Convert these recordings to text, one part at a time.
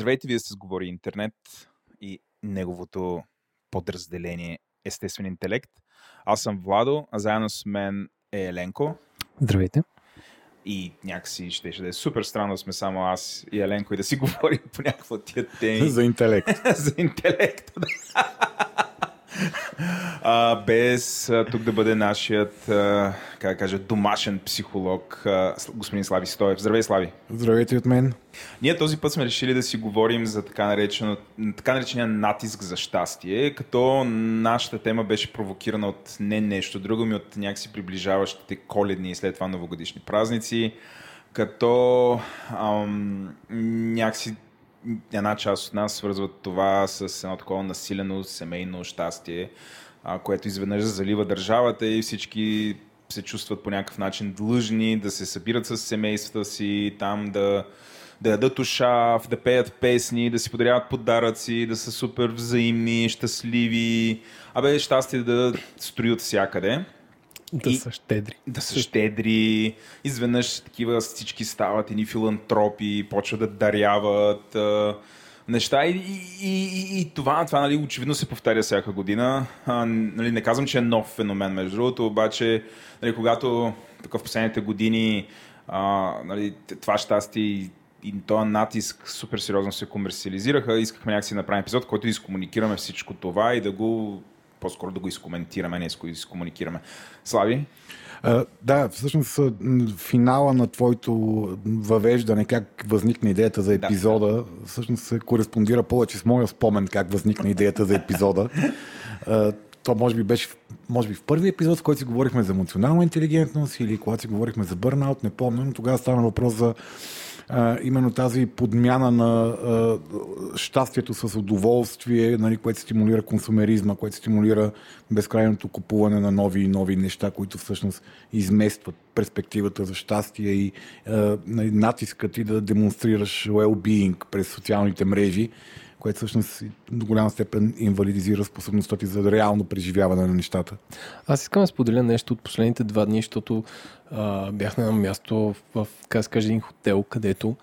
Здравейте, вие сте сговори интернет и неговото подразделение естествен интелект. Аз съм Владо, а заедно с мен е Еленко. Здравейте. И някакси ще, ще да е супер странно да сме само аз и Еленко и да си говорим по някакво тия теми. За интелект. За интелект, а, без а, тук да бъде нашият, а, как да кажа, домашен психолог, а, господин Слави Стоев. Здравей, Слави! Здравейте от мен! Ние този път сме решили да си говорим за така, наречено, така наречения натиск за щастие, като нашата тема беше провокирана от не нещо друго, ми от някакси приближаващите коледни и след това новогодишни празници, като ам, някакси една част от нас свързват това с едно такова насилено семейно щастие, а, което изведнъж залива държавата и всички се чувстват по някакъв начин длъжни да се събират с семействата си, там да, да ядат ушав, да пеят песни, да си подаряват подаръци, да са супер взаимни, щастливи. Абе, щастие да строят всякъде. Да и, са щедри. Да са щедри. Изведнъж такива всички стават едни филантропи, почват да даряват а, неща и, и, и, и това, това нали, очевидно се повтаря всяка година. А, нали, не казвам, че е нов феномен, между другото, обаче нали, когато така в последните години а, нали, това щастие и и този натиск супер сериозно се комерциализираха. Искахме някакси да направим епизод, който изкомуникираме всичко това и да го по-скоро да го изкоментираме, не да изкомуникираме. Слави? Uh, да, всъщност финала на твоето въвеждане, как възникна идеята за епизода, да. всъщност се кореспондира повече с моя спомен как възникна идеята за епизода. Uh, то може би беше може би в първи епизод, в който си говорихме за емоционална интелигентност или когато си говорихме за бърнаут, не помня, но тогава стана въпрос за именно тази подмяна на щастието с удоволствие, нали, което стимулира консумеризма, което стимулира безкрайното купуване на нови и нови неща, които всъщност изместват перспективата за щастие и а, нали, натискът ти да демонстрираш well-being през социалните мрежи което всъщност до голяма степен инвалидизира способността ти за реално преживяване на нещата. Аз искам да споделя нещо от последните два дни, защото а, бях на място в, как се каже, един хотел, където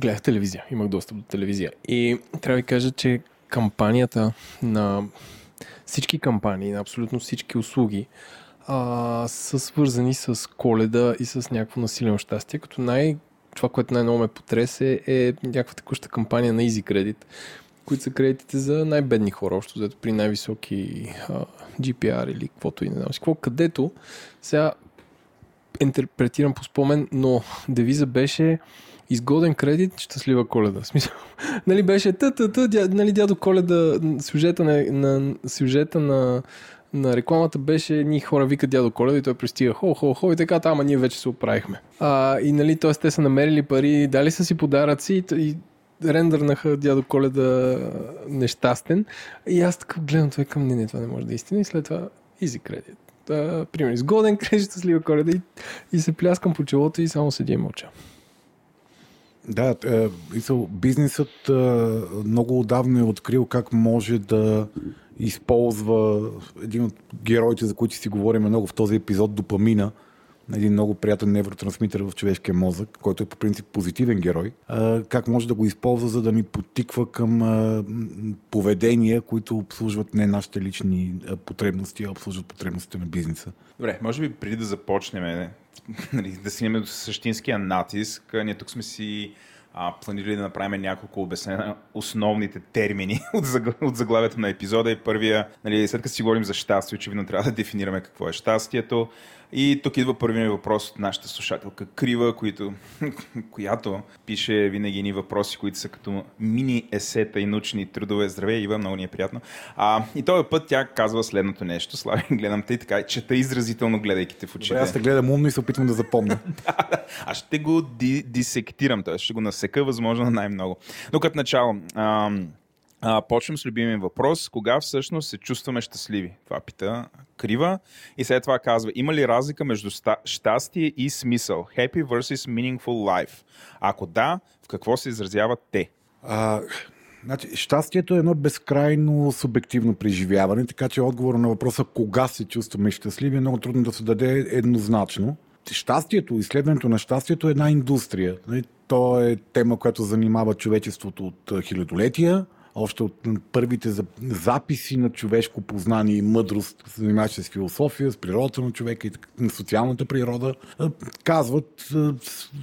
гледах телевизия, имах достъп до телевизия. И трябва да ви кажа, че кампанията на всички кампании, на абсолютно всички услуги, а, са свързани с коледа и с някакво насилено щастие, като най- това, което най-много ме потресе е някаква текуща кампания на Easy Credit, които са кредитите за най-бедни хора, общо взето при най-високи а, GPR или каквото и не знам си какво, където сега интерпретирам по спомен, но девиза беше изгоден кредит, щастлива коледа. Смисъл, нали беше та, та, та, нали, дядо коледа, сюжета на, на, сюжета на, на рекламата беше ни хора викат дядо Коледа и той пристига хо, хо, хо и така, ама ние вече се оправихме. А, и нали, т.е. те са намерили пари, дали са си подаръци и рендърнаха дядо Коледа нещастен. И аз така гледам това към не, не, това не може да е истина. И след това easy credit. Да, примерно, изгоден кредит, щастлива коледа и, и се пляскам по челото и само седя и мълча. Да, е, бизнесът е, много отдавна е открил как може да използва един от героите, за които си говорим много в този епизод, допамина, един много приятен невротрансмитър в човешкия мозък, който е по принцип позитивен герой, как може да го използва, за да ни потиква към поведения, които обслужват не нашите лични потребности, а обслужват потребностите на бизнеса. Добре, може би преди да започнем нали, да си до същинския натиск, ние тук сме си а, планирали да направим няколко обяснения на основните термини от, загл... от заглавието на епизода. И първия, нали, след като си говорим за щастие, очевидно трябва да дефинираме какво е щастието. И тук идва първият въпрос от нашата слушателка Крива, които, която пише винаги ни въпроси, които са като мини есета и научни трудове. Здравей, Ива, много ни е приятно. А, и този път тя казва следното нещо. Слави, гледам те и така, чета изразително, гледайки те в очите. Добре, аз те гледам умно и се опитвам да запомня. аз ще го ди- дисектирам, т.е. ще го насека възможно най-много. Но като начало, ам, а, почвам с любимия въпрос. Кога всъщност се чувстваме щастливи? Това пита Крива. И след това казва, има ли разлика между щастие и смисъл? Happy versus meaningful life. Ако да, в какво се изразяват те? А, значи, щастието е едно безкрайно субективно преживяване, така че отговор на въпроса кога се чувстваме щастливи е много трудно да се даде еднозначно. Щастието, изследването на щастието е една индустрия. Нали, то е тема, която занимава човечеството от хилядолетия още от първите записи на човешко познание и мъдрост, занимаващи с философия, с природата на човека и на социалната природа, казват,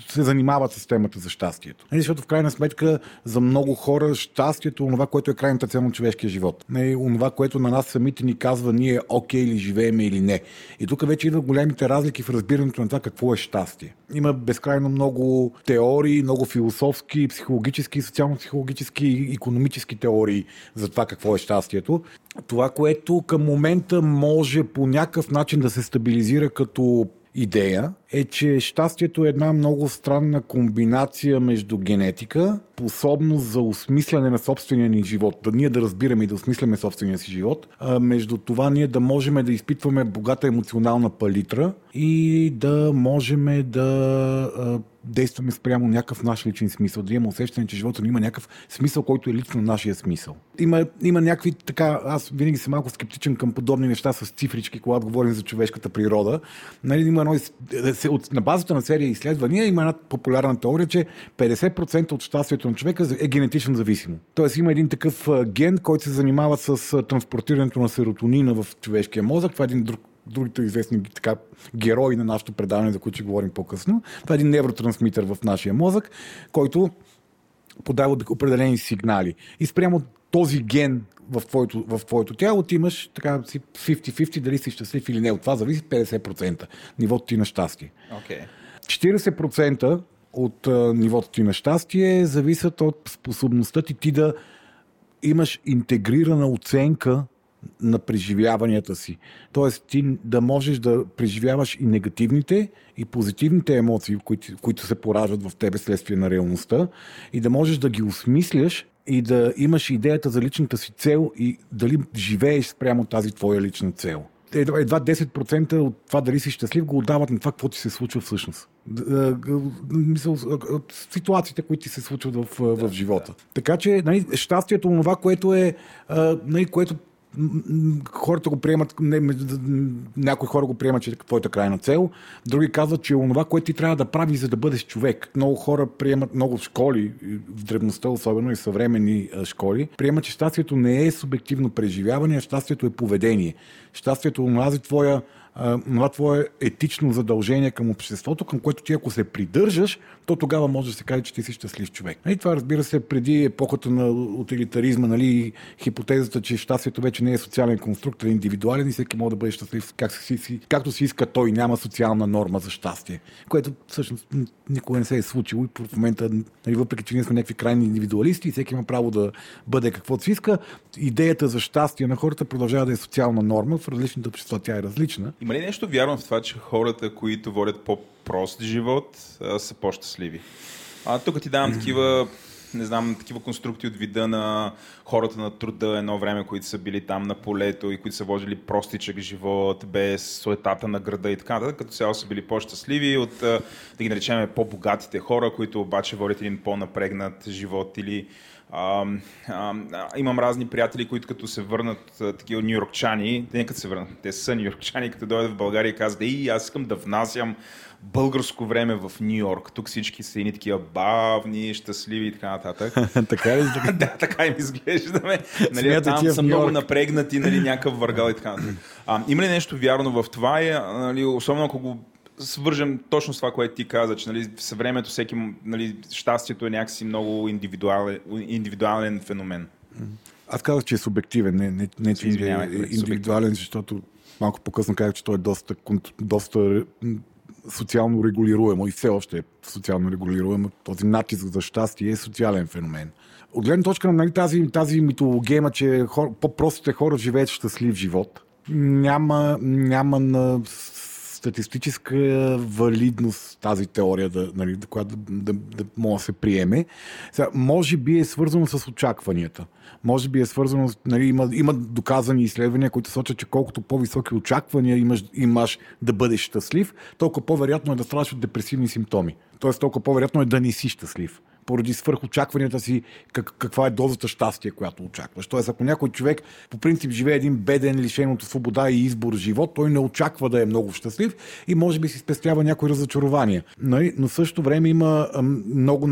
се занимават с темата за щастието. Нали, защото в крайна сметка за много хора щастието е това, което е крайната цел на човешкия живот. Не е това, което на нас самите ни казва ние окей ли живееме или не. И тук вече идват големите разлики в разбирането на това какво е щастие. Има безкрайно много теории, много философски, психологически, социално-психологически, економически теории за това какво е щастието. Това, което към момента може по някакъв начин да се стабилизира като идея е, че щастието е една много странна комбинация между генетика, способност за осмисляне на собствения ни живот, да ние да разбираме и да осмисляме собствения си живот, а между това ние да можем да изпитваме богата емоционална палитра и да можем да действаме спрямо някакъв наш личен смисъл, да имаме усещане, че живота ни има някакъв смисъл, който е лично нашия смисъл. Има, има някакви така, аз винаги съм малко скептичен към подобни неща с цифрички, когато говорим за човешката природа. Нали, има едно, на базата на серия изследвания има една популярна теория, че 50% от щастието на човека е генетично зависимо. Тоест има един такъв ген, който се занимава с транспортирането на серотонина в човешкия мозък. Това е един друг другите известни така, герои на нашето предаване, за които ще говорим по-късно. Това е един невротрансмитър в нашия мозък, който подава определени сигнали. И спрямо този ген в твоето, в твоето тяло ти имаш така си 50-50, дали си щастлив или не. От това зависи 50% нивото ти на щастие. Okay. 40% от а, нивото ти на щастие зависят от способността ти ти да имаш интегрирана оценка на преживяванията си. Тоест ти да можеш да преживяваш и негативните, и позитивните емоции, които, които се пораждат в тебе следствие на реалността и да можеш да ги осмисляш и да имаш идеята за личната си цел и дали живееш спрямо тази твоя лична цел. Едва 10% от това дали си щастлив го отдават на това, какво ти се случва всъщност. Мисъл, ситуациите, които ти се случват в, в живота. Така че нали, щастието, това, което е, нали, което хората го приемат, не, някои хора го приемат, че е твоята крайна цел, други казват, че е онова, което ти трябва да правиш, за да бъдеш човек. Много хора приемат, много школи, в древността особено и съвременни школи, приемат, че щастието не е субективно преживяване, а щастието е поведение. Щастието е онази твоя това твое етично задължение към обществото, към което ти ако се придържаш, то тогава може да се каже, че ти си щастлив човек. И това разбира се преди епохата на утилитаризма, нали, хипотезата, че щастието вече не е социален конструкт, а индивидуален и всеки може да бъде щастлив как си, както си иска той, няма социална норма за щастие, което всъщност никога не се е случило и в момента, нали, въпреки че ние сме някакви крайни индивидуалисти и всеки има право да бъде каквото си иска, идеята за щастие на хората продължава да е социална норма, в различните общества тя е различна. Има ли нещо вярно в това, че хората, които водят по-прост живот, са по-щастливи? А, тук ти давам такива не знам, такива конструкти от вида на хората на труда едно време, които са били там на полето и които са водили простичък живот, без суетата на града и така нататък, като цяло са били по-щастливи от, да ги наречем, по-богатите хора, които обаче водят един по-напрегнат живот или а, а, имам разни приятели, които като се върнат такива нью-йоркчани, те не като се върнат, те са нью-йоркчани, като дойдат в България и казват, ей, аз искам да внасям българско време в Нью Йорк. Тук всички са едни такива бавни, щастливи и така нататък. така ли? да, така им изглеждаме. Нали, там са много напрегнати, нали, някакъв въргал и така нататък. А, има ли нещо вярно в това? Е, нали, особено ако го свържем точно с това, което ти каза, че нали, в съвремето всеки, нали, щастието е някакси много индивидуален, индивидуален феномен. Аз казах, че е субективен, не, не, не че е индивидуален, защото малко по-късно казах, че той е доста, доста социално регулируемо и все още е социално регулируемо. Този натиск за щастие е социален феномен. От гледна точка на нали, тази, тази митологема, че хор, по-простите хора живеят щастлив живот, няма, няма на статистическа валидност тази теория, да, нали, която да, да, да може да се приеме. Сега, може би е свързано с очакванията. Може би е свързано, нали, има, има доказани изследвания, които сочат, че колкото по-високи очаквания имаш, имаш да бъдеш щастлив, толкова по-вероятно е да страдаш от депресивни симптоми. Тоест толкова по-вероятно е да не си щастлив поради свърхочакванията си как, каква е дозата щастие, която очакваш. Тоест, ако някой човек по принцип живее един беден, лишен от свобода и избор живот, той не очаква да е много щастлив и може би си спестява някои разочарования. Нали? Но в същото време има много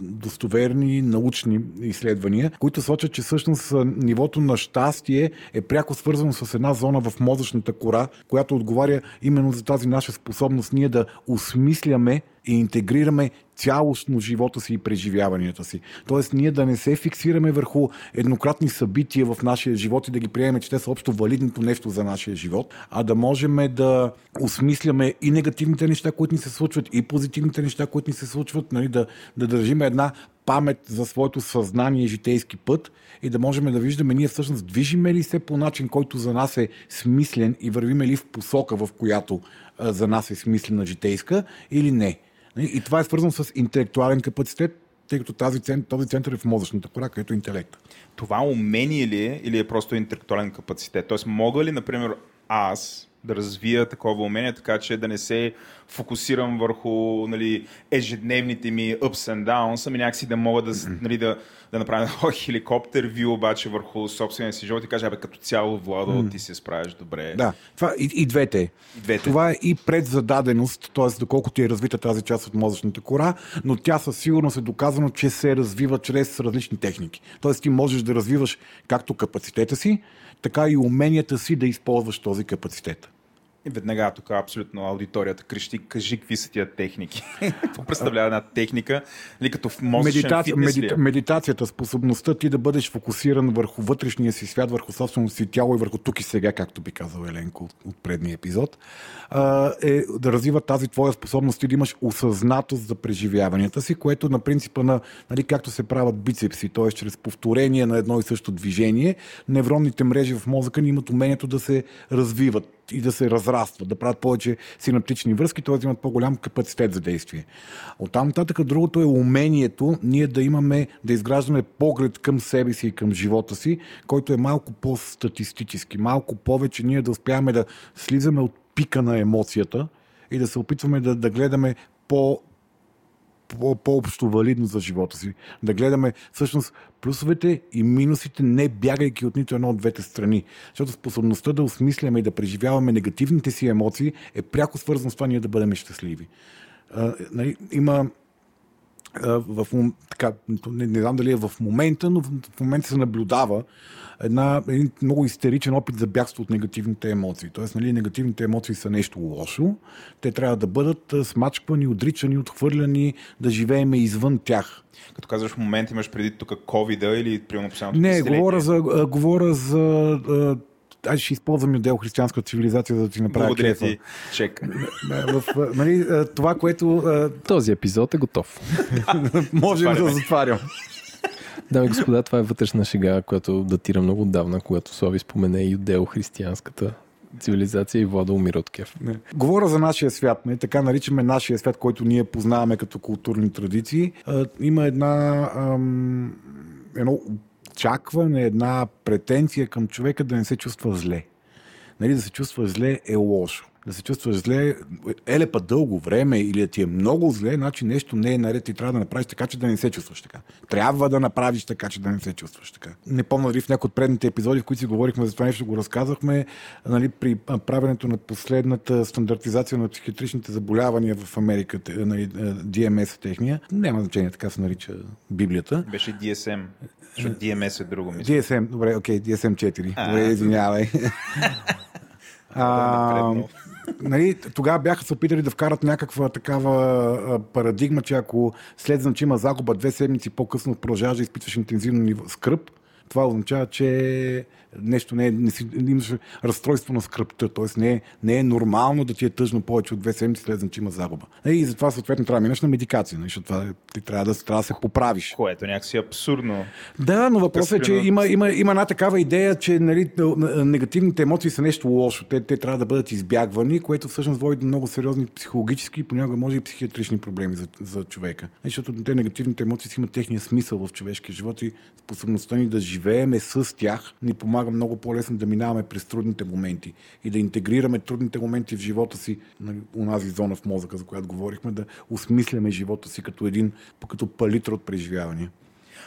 достоверни научни изследвания, които сочат, че всъщност нивото на щастие е пряко свързано с една зона в мозъчната кора, която отговаря именно за тази наша способност ние да осмисляме и интегрираме цялостно живота си и преживяванията си. Тоест ние да не се фиксираме върху еднократни събития в нашия живот и да ги приемем, че те са общо валидното нещо за нашия живот, а да можем да осмисляме и негативните неща, които ни се случват, и позитивните неща, които ни се случват, нали, да, да държим една памет за своето съзнание и житейски път и да можем да виждаме ние всъщност движиме ли се по начин, който за нас е смислен и вървиме ли в посока, в която за нас е смислена житейска или не. Нали? И това е свързано с интелектуален капацитет, тъй като тази, този център е в мозъчната кора, където е интелект. Това умение ли е или е просто интелектуален капацитет? Тоест, мога ли, например, аз да развия такова умение, така че да не се фокусирам върху нали, ежедневните ми ups and downs, ами някакси да мога да, нали, да, да направя хеликоптер вю обаче върху собствения си живот и кажа, абе като цяло Владо, ти се справиш добре. Да, това и, и двете. И двете. Това е и предзададеност, т.е. доколко ти е развита тази част от мозъчната кора, но тя със сигурност е доказано, че се развива чрез различни техники. Тоест ти можеш да развиваш както капацитета си, така и уменията си да използваш този капацитет. И веднага тук абсолютно аудиторията крещи, кажи какви са тия техники. Какво представлява една техника? Ли нали, като в Медитация, меди, е? медитацията, способността ти да бъдеш фокусиран върху вътрешния си свят, върху собственото си тяло и върху тук и сега, както би казал Еленко от предния епизод, е да развива тази твоя способност и да имаш осъзнатост за преживяванията си, което на принципа на, нали, както се правят бицепси, т.е. чрез повторение на едно и също движение, невронните мрежи в мозъка ни имат умението да се развиват и да се разрастват, да правят повече синаптични връзки, т.е. имат по-голям капацитет за действие. От там нататък другото е умението ние да имаме, да изграждаме поглед към себе си и към живота си, който е малко по-статистически, малко повече ние да успяваме да слизаме от пика на емоцията и да се опитваме да, да гледаме по по-общо валидно за живота си. Да гледаме всъщност плюсовете и минусите, не бягайки от нито едно от двете страни. Защото способността да осмисляме и да преживяваме негативните си емоции е пряко свързано с това ние да бъдем щастливи. А, нали, има в, така, не, не знам дали е в момента, но в момента се наблюдава една, един много истеричен опит за бягство от негативните емоции. Тоест, нали, негативните емоции са нещо лошо. Те трябва да бъдат смачквани, отричани, отхвърляни, да живееме извън тях. Като казваш в момент, имаш преди тук covid или примерно последното Не, говоря за, говоря за аз ще използвам отдел християнска цивилизация, за да ти направя Благодаря ти, чек. В, нали, това, което... Този епизод е готов. Можем да затварям. Дами и господа, това е вътрешна шега, която датира много отдавна, когато Слави спомене и отдел християнската цивилизация и Влада умира от кеф. Не. Говоря за нашия свят, не? така наричаме нашия свят, който ние познаваме като културни традиции. А, има една ам, едно очакване, една претенция към човека да не се чувства зле. Нали, да се чувства зле е лошо да се чувстваш зле, еле па дълго време или да ти е много зле, значи нещо не е наред и трябва да направиш така, че да не се чувстваш така. Трябва да направиш така, че да не се чувстваш така. Не помня дали в някои от предните епизоди, в които си говорихме за това нещо, го разказахме, нали, при правенето на последната стандартизация на психиатричните заболявания в Америка, нали, DMS е техния. Няма значение, така се нарича Библията. Беше DSM. Защото DMS е друго, мисля. DSM, добре, окей, okay, DSM 4. Добре, извинявай. А, нали, тогава бяха се опитали да вкарат някаква такава парадигма, че ако след значима загуба две седмици по-късно продължаваш да изпитваш интензивно скръп, това означава, че нещо не е, не си, имаш разстройство на скръпта, т.е. Не, е, не е нормално да ти е тъжно повече от две седмици след значима загуба. И затова съответно трябва да минеш на медикация, нали, защото това, ти трябва да, трябва да се поправиш. Което е някакси абсурдно. Да, но въпросът е, че има, има, има една такава идея, че нали, негативните емоции са нещо лошо. Те, те трябва да бъдат избягвани, което всъщност води до много сериозни психологически, понякога може и психиатрични проблеми за, за човека. Защото те негативните емоции си имат техния смисъл в човешкия живот и способността ни да живееме с тях ни помага много по-лесно да минаваме през трудните моменти и да интегрираме трудните моменти в живота си, нали, унази зона в мозъка, за която говорихме, да осмисляме живота си като един, като палитра от преживявания.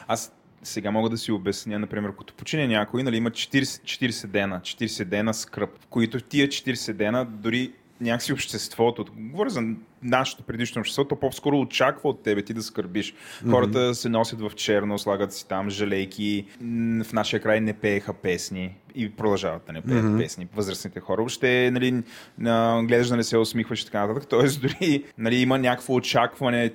Аз сега мога да си обясня, например, като почине някой, нали, има 40, 40 дена, 40 дена скръп, в които тия 40 дена дори някакси обществото, говоря за нашето предишно общество, то по-скоро очаква от тебе ти да скърбиш. Хората mm-hmm. се носят в черно, слагат си там жалейки, в нашия край не пееха песни и продължават да не пеят mm-hmm. песни. Възрастните хора въобще нали, гледаш да не се усмихваш и така нататък. Тоест дори нали, има някакво очакване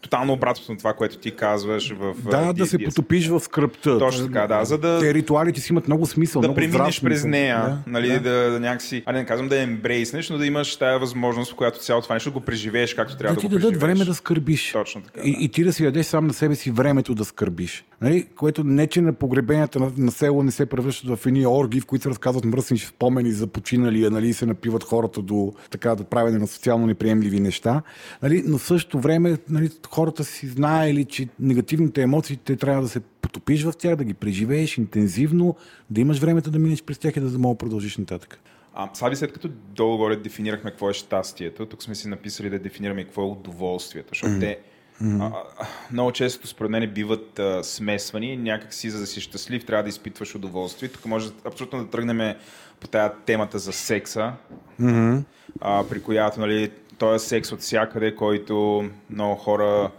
тотално обратното на това, което ти казваш в... Да, да се потопиш в скръпта. Точно така, да. За да... Те ритуалите си имат много смисъл. Да много преминеш през нея, да, нали, да. да, да някакси... А не казвам да ембрейснеш, но да имаш тая възможност, в която цялото това нещо го преживееш както трябва да, да го ти дадат време да скърбиш. Точно така. И, да. и ти да си дадеш сам на себе си времето да скърбиш. Нали? Което не, че на погребенията на, на село не се превръщат в едни орги, в които се разказват мръсни спомени за починали, нали, се напиват хората до така да правене на социално неприемливи неща. Нали? Но в същото време нали, хората си знаели, че негативните емоции те трябва да се потопиш в тях, да ги преживееш интензивно, да имаш времето да минеш през тях и да мога да продължиш нататък. А, Саби, след като долу-горе дефинирахме какво е щастието, тук сме си написали да дефинираме какво е удоволствието, защото mm-hmm. те Mm-hmm. А, много често според мен биват а, смесвани. Някак си, за да си щастлив, трябва да изпитваш удоволствие. Тук може абсолютно да тръгнем по тая темата за секса, mm-hmm. а, при която нали, той е секс от всякъде, който много хора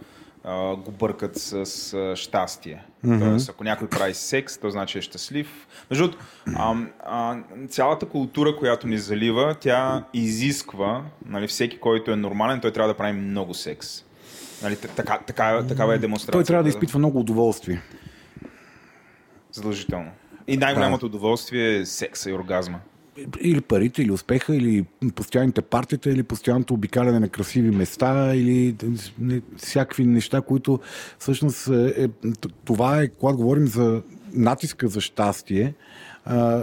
а, го бъркат с, с щастие. Mm-hmm. Тоест, ако някой прави секс, то значи е щастлив. Между цялата култура, която ни залива, тя изисква, нали, всеки, който е нормален, той трябва да прави много секс. Нали, така, така, такава е демонстрация. Той трябва да изпитва много удоволствие. Задължително. И най-голямото удоволствие е секса и оргазма. Или парите, или успеха, или постоянните партията, или постоянното обикаляне на красиви места, или всякакви неща, които всъщност е, е, това е, когато говорим за натиска за щастие,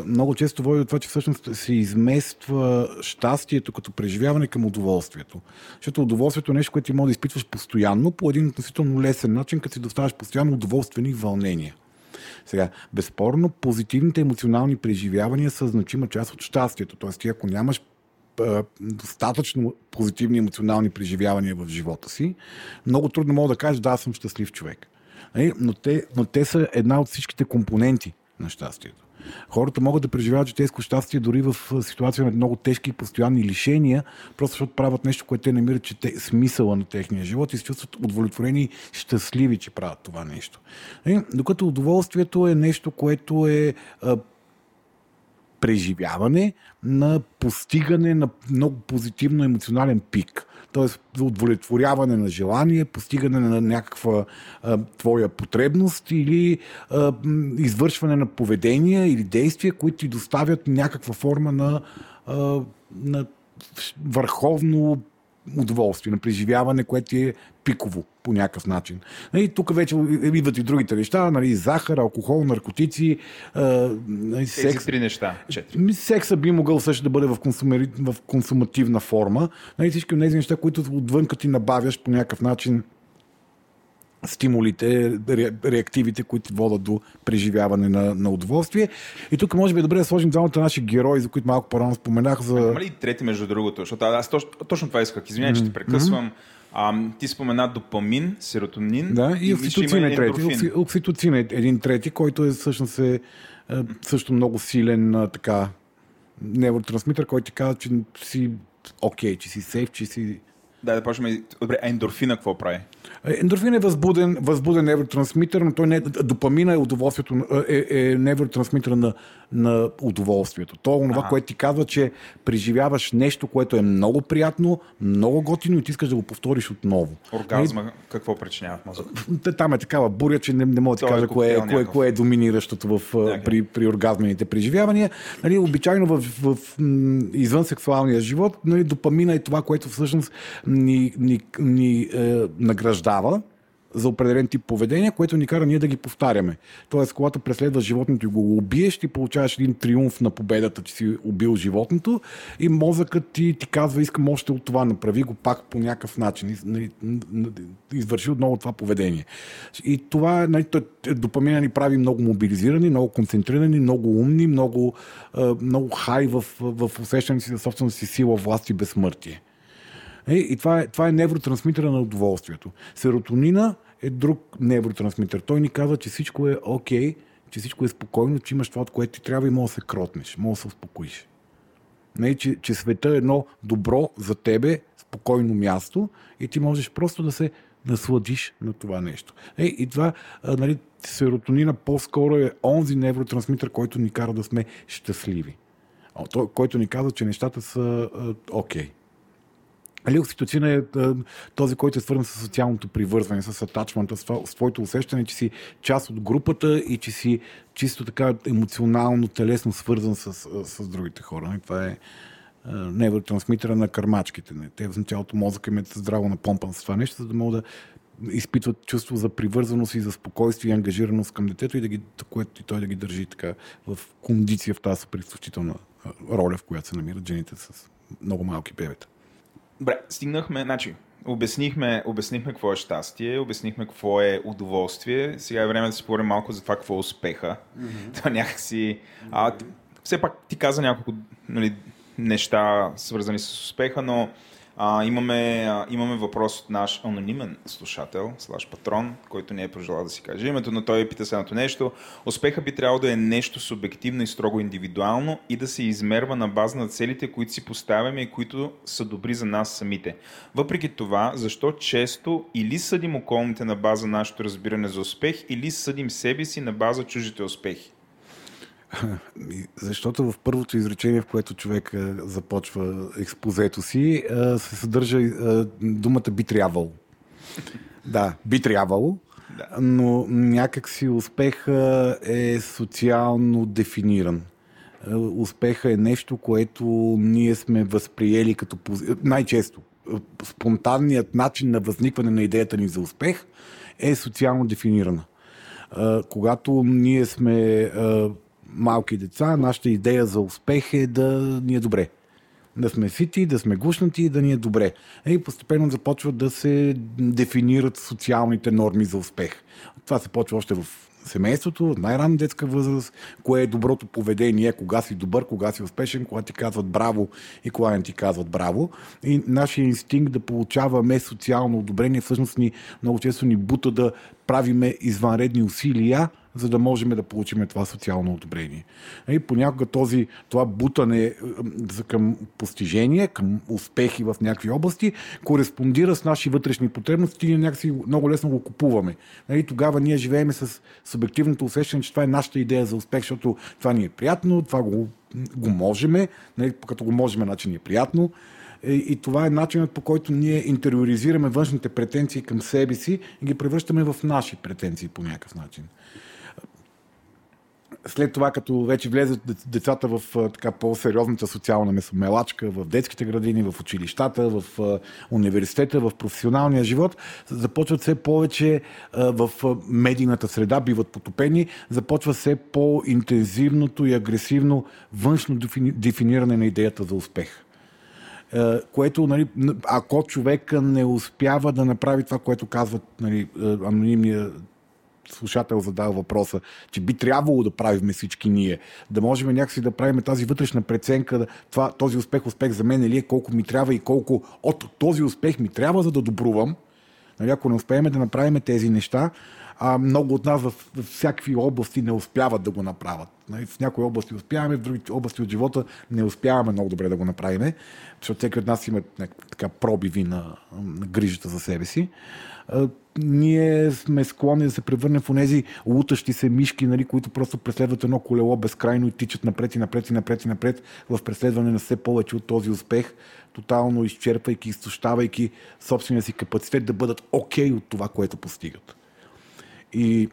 много често води до това, че всъщност се измества щастието като преживяване към удоволствието. Защото удоволствието е нещо, което ти може да изпитваш постоянно, по един относително лесен начин, като си доставаш постоянно удоволствени вълнения. Сега, безспорно, позитивните емоционални преживявания са значима част от щастието. Тоест, ти ако нямаш достатъчно позитивни емоционални преживявания в живота си, много трудно мога да кажеш, да, аз съм щастлив човек. Нали? Но те, но те са една от всичките компоненти на щастието. Хората могат да преживяват житейско щастие дори в ситуация на много тежки и постоянни лишения, просто защото правят нещо, което те намират, че те, смисъла на техния живот и се чувстват удовлетворени и щастливи, че правят това нещо. И, докато удоволствието е нещо, което е преживяване на постигане на много позитивно емоционален пик т.е. удовлетворяване на желание, постигане на някаква а, твоя потребност или а, извършване на поведения или действия, които ти доставят някаква форма на, а, на върховно удоволствие, на преживяване, което е пиково по някакъв начин. И тук вече идват и другите неща, нали, захар, алкохол, наркотици, нали, секс. Тези три неща. Четири. Секса би могъл също да бъде в, консумери... в консумативна форма. Нали, всички тези неща, които отвън ти набавяш по някакъв начин стимулите, реактивите, които водят до преживяване на, на удоволствие. И тук може би е добре да сложим двамата наши герои, за които малко по-рано споменах. За... Има ли трети между другото? Защото аз точно, точно това исках. Извинявай, mm-hmm. че те прекъсвам. А, ти спомена допамин, серотонин. Да, и, и окситоцин е трети. Окситоцин е един трети, който е всъщност е, е също много силен така невротрансмитър, който ти казва, че си окей, okay, че си сейф, че си Да, да почваме. Добре, а ендорфина какво прави? Ендорфин е възбуден, възбуден невротрансмитър, но той не, допамина е удоволствието, е, е невротрансмитър на, на удоволствието. То е това, което ти казва, че преживяваш нещо, което е много приятно, много готино и ти искаш да го повториш отново. Оргазма, не, какво причинява в мозъка? Там е такава буря, че не, не мога да ти кажа е кое, е, кое, кое е доминиращото в, okay. при, при оргазмените преживявания. Нали, обичайно в, в, в извън сексуалния живот, нали, допамина е това, което всъщност ни, ни, ни е, награждава за определен тип поведение, което ни кара ние да ги повтаряме. Тоест, когато преследваш животното и го убиеш, ти получаваш един триумф на победата, че си убил животното и мозъкът ти ти казва, искам още от това, направи го пак по някакъв начин. Извърши отново това поведение. И това, нали, допамина ни прави много мобилизирани, много концентрирани, много умни, много, много хай в, в усещането си за собствената си сила, власт и безсмъртие. Е, и това е, това е невротрансмитъра на удоволствието. Серотонина е друг невротрансмитър. Той ни казва, че всичко е окей, okay, че всичко е спокойно, че имаш това, от което ти трябва и може да се кротнеш, може да се успокоиш. Не, че, че света е едно добро за тебе, спокойно място и ти можеш просто да се насладиш на това нещо. Е, и това, а, нали, серотонина по-скоро е онзи невротрансмитър, който ни кара да сме щастливи. Той, който ни казва, че нещата са окей. Okay. Али окситоцина е този, който е свързан с социалното привързване, с атачмента, с твоето усещане, че си част от групата и че си чисто така емоционално, телесно свързан с, с другите хора. Това е невротрансмитера на кърмачките. Те в началото мозъка им е здраво напомпан с това нещо, за да могат да изпитват чувство за привързаност и за спокойствие и ангажираност към детето и да ги, което и той да ги държи така в кондиция в тази суперизключителна роля, в която се намират жените с много малки бебета. Добре, стигнахме, значи, обяснихме, обяснихме какво е щастие, обяснихме какво е удоволствие. Сега е време да си поговорим малко за това какво е успеха. Mm-hmm. Това някакси... А, все пак ти каза няколко нали, неща, свързани с успеха, но а, имаме, а, имаме въпрос от наш анонимен слушател, слаш патрон, който не е пожелал да си каже името, но той пита следното нещо. Успеха би трябвало да е нещо субективно и строго индивидуално и да се измерва на база на целите, които си поставяме и които са добри за нас самите. Въпреки това, защо често или съдим околните на база нашето разбиране за успех, или съдим себе си на база чужите успехи? Защото в първото изречение, в което човек започва експозето си, се съдържа думата би трябвало. Да, би трябвало, но някак си успеха е социално дефиниран. Успеха е нещо, което ние сме възприели като най-често. Спонтанният начин на възникване на идеята ни за успех е социално дефинирана. Когато ние сме малки деца, нашата идея за успех е да ни е добре. Да сме сити, да сме гушнати и да ни е добре. И постепенно започват да се дефинират социалните норми за успех. Това се почва още в семейството, най-ранна детска възраст, кое е доброто поведение, кога си добър, кога си успешен, кога ти казват браво и кога не ти казват браво. И нашия инстинкт да получаваме социално одобрение всъщност ни много често ни бута да правиме извънредни усилия, за да можем да получим това социално одобрение. И понякога този, това бутане към постижение, към успехи в някакви области, кореспондира с наши вътрешни потребности и някакси много лесно го купуваме. И тогава ние живеем с субективното усещане, че това е нашата идея за успех, защото това ни е приятно, това го, го можеме, нали, като го можем, значи ни е приятно. И, и това е начинът по който ние интериоризираме външните претенции към себе си и ги превръщаме в наши претенции по някакъв начин след това, като вече влезат децата в така по-сериозната социална месомелачка, в детските градини, в училищата, в университета, в професионалния живот, започват все повече в медийната среда, биват потопени, започва все по-интензивното и агресивно външно дефиниране на идеята за успех. Което, нали, ако човек не успява да направи това, което казват нали, анонимния слушател задава въпроса, че би трябвало да правим всички ние, да можем някакси да правим тази вътрешна преценка, това, този успех, успех за мен ли е, колко ми трябва и колко от този успех ми трябва, за да добрувам, Нали, ако не успеем да направим тези неща, а, много от нас в, в всякакви области не успяват да го направят. Нали, в някои области успяваме, в други области от живота не успяваме много добре да го направим, защото всеки от нас има така пробиви на, на грижата за себе си ние сме склонни да се превърнем в тези лутащи се мишки, нали, които просто преследват едно колело безкрайно и тичат напред и напред и напред и напред в преследване на все повече от този успех, тотално изчерпвайки, изтощавайки собствения си капацитет да бъдат окей okay от това, което постигат. И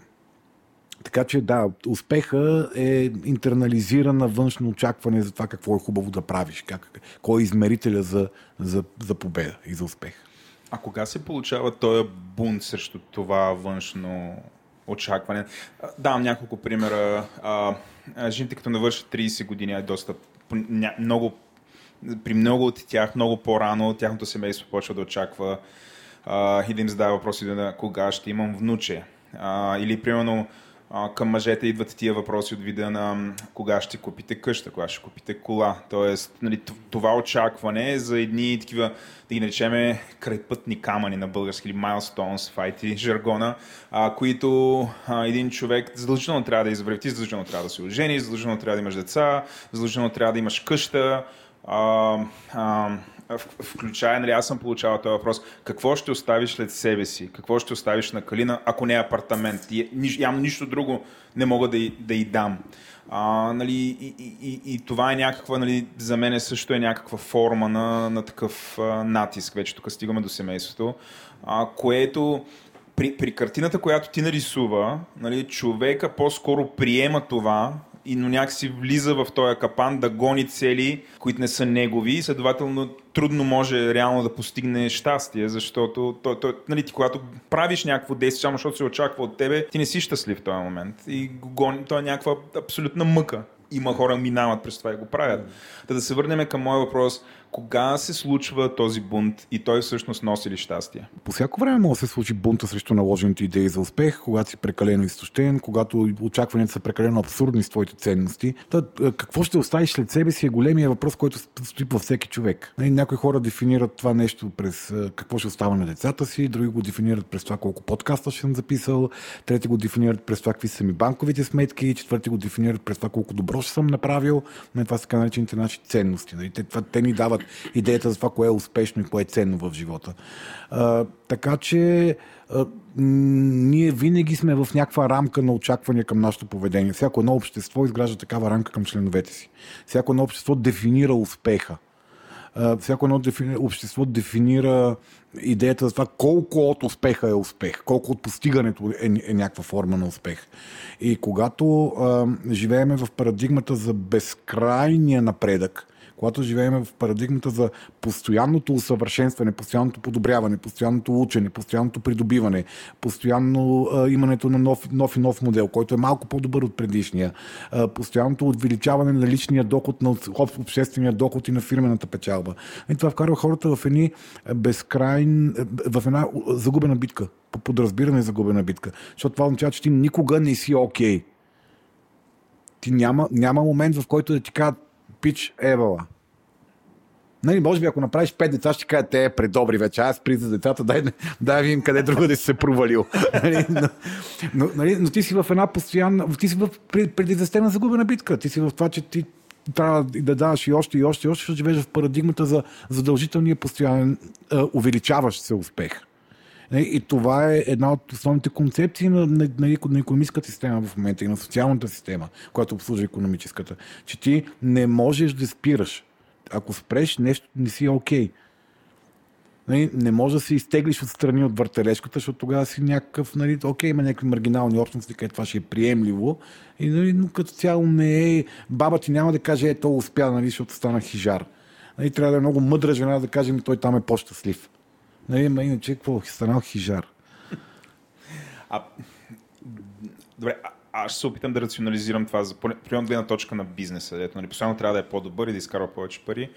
така че да, успеха е интернализирана външно очакване за това какво е хубаво да правиш, как, кой е измерителя за, за, за победа и за успех. А кога се получава този бунт срещу това външно очакване? Давам няколко примера. А, жените, като навършат 30 години, е доста много, при много от тях, много по-рано, тяхното семейство почва да очаква а, и да им задава въпроси на кога ще имам внуче. А, или, примерно, към мъжете идват тия въпроси от вида на кога ще купите къща, кога ще купите кола. Тоест, нали, това очакване е за едни такива, да ги наречеме крайпътни камъни на български или milestones IT жаргона, а, които а, един човек задължително трябва да извърви. Задължително трябва да се ожени, задължително трябва да имаш деца, задължително трябва да имаш къща. А, а, включая, нали, аз съм получавал този въпрос, какво ще оставиш след себе си, какво ще оставиш на Калина, ако не е апартамент. И, ям нищо друго не мога да, да й дам. А, нали, и, и, и, и това е някаква, нали, за мен също е някаква форма на, на такъв а, натиск, вече тук стигаме до семейството, а, което при, при картината, която ти нарисува, нали, човека по-скоро приема това, и но някакси влиза в този капан да гони цели, които не са негови и следователно трудно може реално да постигне щастие, защото той, той, нали, ти когато правиш някакво действие, само защото се очаква от тебе, ти не си щастлив в този момент и го гони, той е някаква абсолютна мъка. Има хора минават през това и го правят. Да, да се върнем към моя въпрос кога се случва този бунт и той всъщност носи ли щастие? По всяко време може да се случи бунта срещу наложените идеи за успех, когато си прекалено изтощен, когато очакванията са прекалено абсурдни с твоите ценности. Та, какво ще оставиш след себе си е големия въпрос, който стои във всеки човек. Нали, някои хора дефинират това нещо през какво ще остава на децата си, други го дефинират през това колко подкаста ще съм записал, трети го дефинират през това какви са ми банковите сметки, четвърти го дефинират през това колко добро ще съм направил. Нали, това са така наречените наши ценности. Нали, те, това, те ни дават идеята за това, кое е успешно и кое е ценно в живота. А, така че а, ние винаги сме в някаква рамка на очаквания към нашето поведение. Всяко едно общество изгражда такава рамка към членовете си. Всяко едно общество дефинира успеха. Всяко едно общество дефинира идеята за това колко от успеха е успех, колко от постигането е, е някаква форма на успех. И когато а, живееме в парадигмата за безкрайния напредък, когато живеем в парадигмата за постоянното усъвършенстване, постоянното подобряване, постоянното учене, постоянното придобиване, постоянно а, имането на нов, нов и нов модел, който е малко по-добър от предишния, а, постоянното увеличаване на личния доход, на обществения доход и на фирмената печалба. И това вкарва хората в едни безкрайн, в една загубена битка, по подразбиране загубена битка. Защото това означава, че ти никога не си окей. Okay. Ти няма, няма момент, в който да ти кажат пич евала. Нали, може би ако направиш пет деца, ще кажа, те е предобри вече, аз при за децата, дай, дай видим къде друга да си се провалил. нали, но, но, нали, но, ти си в една постоянна, ти си в предизвестена загубена битка. Ти си в това, че ти трябва да даваш и още и още и още, защото живееш в парадигмата за задължителния постоянен увеличаващ се успех. Нали, и това е една от основните концепции на, на, на, на економическата система в момента и на социалната система, която обслужва економическата. Че ти не можеш да спираш. Ако спреш, нещо не си окей. Okay. Нали, не може да се изтеглиш отстрани от въртележката, защото тогава си някакъв, нали, окей, има някакви маргинални общности, където това ще е приемливо. И, нали, но като цяло не е. Баба ти няма да каже, е, то успя, нали, защото стана хижар. Нали, трябва да е много мъдра жена да каже, ми той там е по-щастлив. Нали, ма иначе какво? Станал хижар. А, добре, а, аз ще се опитам да рационализирам това за прием гледна точка на бизнеса, дето нали, постоянно трябва да е по-добър и да изкарва повече пари.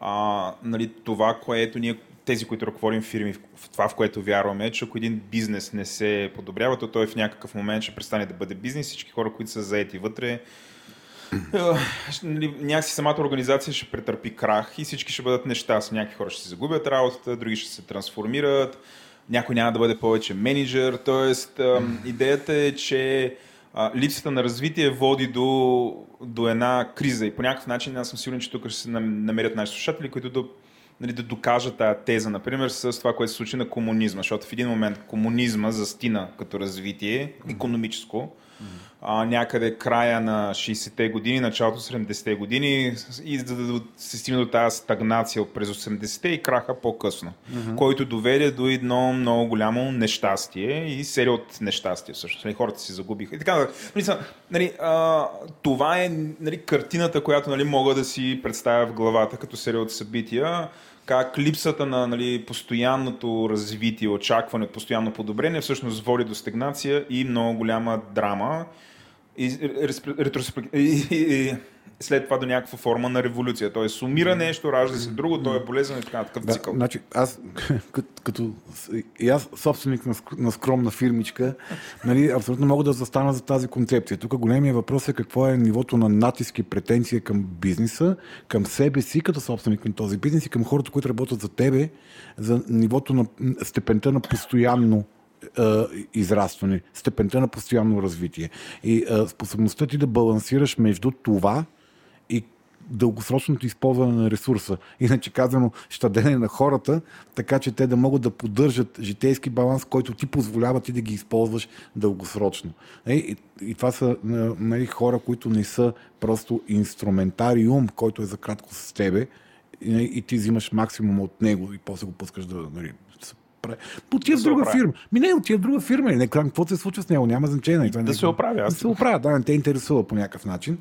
А, нали, това, което ние, тези, които ръководим фирми, в това, в което вярваме, е, че ако един бизнес не се подобрява, то той в някакъв момент ще престане да бъде бизнес. Всички хора, които са заети вътре, някакси самата организация ще претърпи крах и всички ще бъдат нещастни. Някакви хора ще се загубят работата, други ще се трансформират. някой няма да бъде повече менеджер. Тоест, идеята е, че липсата на развитие води до, до една криза и по някакъв начин аз съм сигурен, че тук ще се намерят наши слушатели, които да, нали, да докажат тази теза, например, с това, което се случи на комунизма, защото в един момент комунизма застина като развитие, економическо, а, някъде края на 60-те години, началото 70-те години и за да се стигне до тази стагнация през 80-те и краха по-късно, mm-hmm. който доведе до едно много голямо нещастие и серия от нещастия всъщност. Нали, хората си загубиха. И така, нали, нали, а, това е нали, картината, която нали, мога да си представя в главата като серия от събития как липсата на нали, постоянното развитие, очакване, постоянно подобрение всъщност води до стагнация и много голяма драма. И, и, и, след това до някаква форма на революция. Тоест, сумира нещо, ражда се друго, то е полезен и така такъв да, цикъл. Значи, аз, като, като и аз собственик на, на скромна фирмичка, нали, абсолютно мога да застана за тази концепция. Тук големия въпрос е какво е нивото на натиски претенция към бизнеса, към себе си като собственик на този бизнес и към хората, които работят за тебе, за нивото на степента на постоянно израстване, степента на постоянно развитие. И а, способността ти да балансираш между това дългосрочното използване на ресурса. Иначе казано, щадене на хората, така че те да могат да поддържат житейски баланс, който ти позволява ти да ги използваш дългосрочно. И, и това са нали, хора, които не са просто инструментариум, който е за кратко с тебе, и, и ти взимаш максимум от него и после го пускаш да нали, прави. Отива да в друга оправя. фирма. Ми не, отива в друга фирма. Не, какво се случва с него? Няма значение. Да не, се оправя. Да се оправя, да, не те интересува по някакъв начин.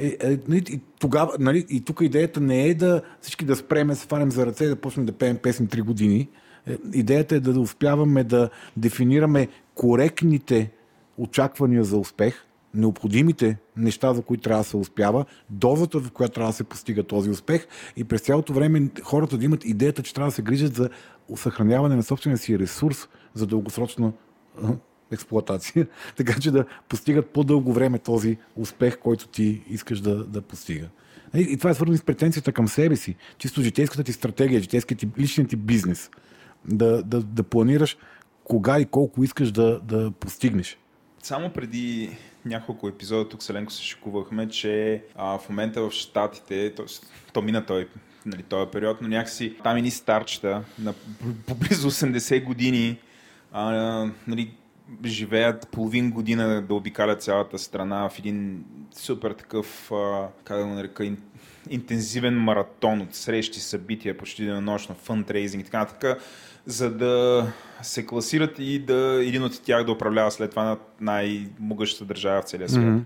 И, е, нали, и, тогава, нали, и тук идеята не е да всички да спреме, се фанем за ръце и да почнем да пеем песни 3 години. Е, идеята е да успяваме да дефинираме коректните очаквания за успех, необходимите неща, за които трябва да се успява, дозата, в която трябва да се постига този успех и през цялото време хората да имат идеята, че трябва да се грижат за съхраняване на собствения си ресурс за дългосрочна експлуатация, така че да постигат по-дълго време този успех, който ти искаш да, да постига. И това е свързано с претенцията към себе си, чисто житейската ти стратегия, житейският ти, личният ти бизнес. Да, да, да планираш кога и колко искаш да, да постигнеш. Само преди няколко епизода тук с Еленко се шикувахме, че а, в момента в Штатите, т.е. то мина той нали, този период, но някакси там ни старчета на поблизо 80 години а, нали, живеят половин година да обикалят цялата страна в един супер такъв, как да го нарека, интензивен маратон от срещи, събития, почти денонощно, фандрейзинг и така нататък, за да се класират и да един от тях да управлява след това на най-могъщата държава в целия свят. Mm-hmm.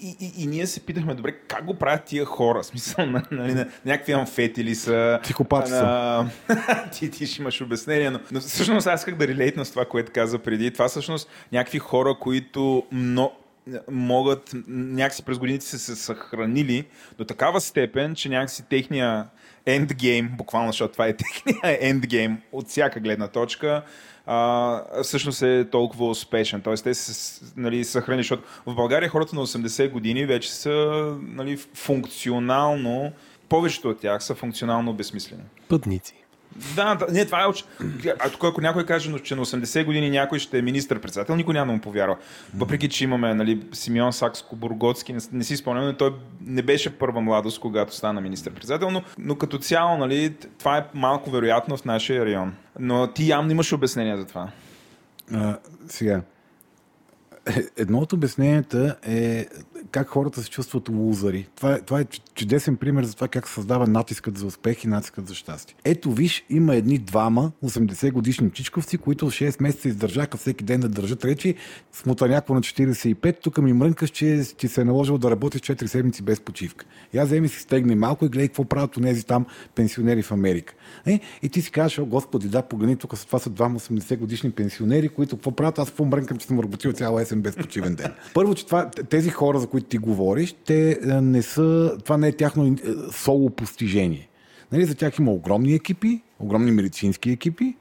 И, и, и ние се питахме, добре, как го правят тия хора? Смисъл, на, на, на, някакви амфети ли са? Психопати са. ти, ти ще имаш обяснение, но, но всъщност аз исках да релейтна с това, което каза преди. Това всъщност някакви хора, които но, могат някакси през годините се, се съхранили до такава степен, че някакси техния ендгейм, буквално, защото това е техния ендгейм от всяка гледна точка, а, всъщност е толкова успешен. Тоест, те се нали, съхрани, защото в България хората на 80 години вече са нали, функционално, повечето от тях са функционално безсмислени. Пътници. Да, да, не, това е. А тук, ако някой каже, че на 80 години някой ще е министър-председател, никой няма да му повярва. Въпреки, че имаме нали, Симеон Сакско-Бургоцки, не, не си спомням, той не беше първа младост, когато стана министър-председател, но, но като цяло, нали, това е малко вероятно в нашия район. Но ти явно имаш обяснение за това. А, сега, Едно от обясненията е как хората се чувстват лузари. Това е, това е чудесен пример за това как създава натискът за успех и натискът за щастие. Ето виж, има едни двама 80 годишни чичковци, които 6 месеца издържаха всеки ден да държат речи, смута някакво на 45, тук ми мрънкаш, че ти се е наложил да работиш 4 седмици без почивка. Аз вземи си стегне малко и гледай какво правят от тези там пенсионери в Америка. Е, и ти си казваш, о, Господи, да, погледни, тук това са двама 80 годишни пенсионери, които какво правят, аз какво мрънкам, че съм работил цяла есен без почивен ден. Първо, че това, тези хора, за които ти говориш, те не са, това не е тяхно соло постижение. Нали, за тях има огромни екипи, огромни медицински екипи,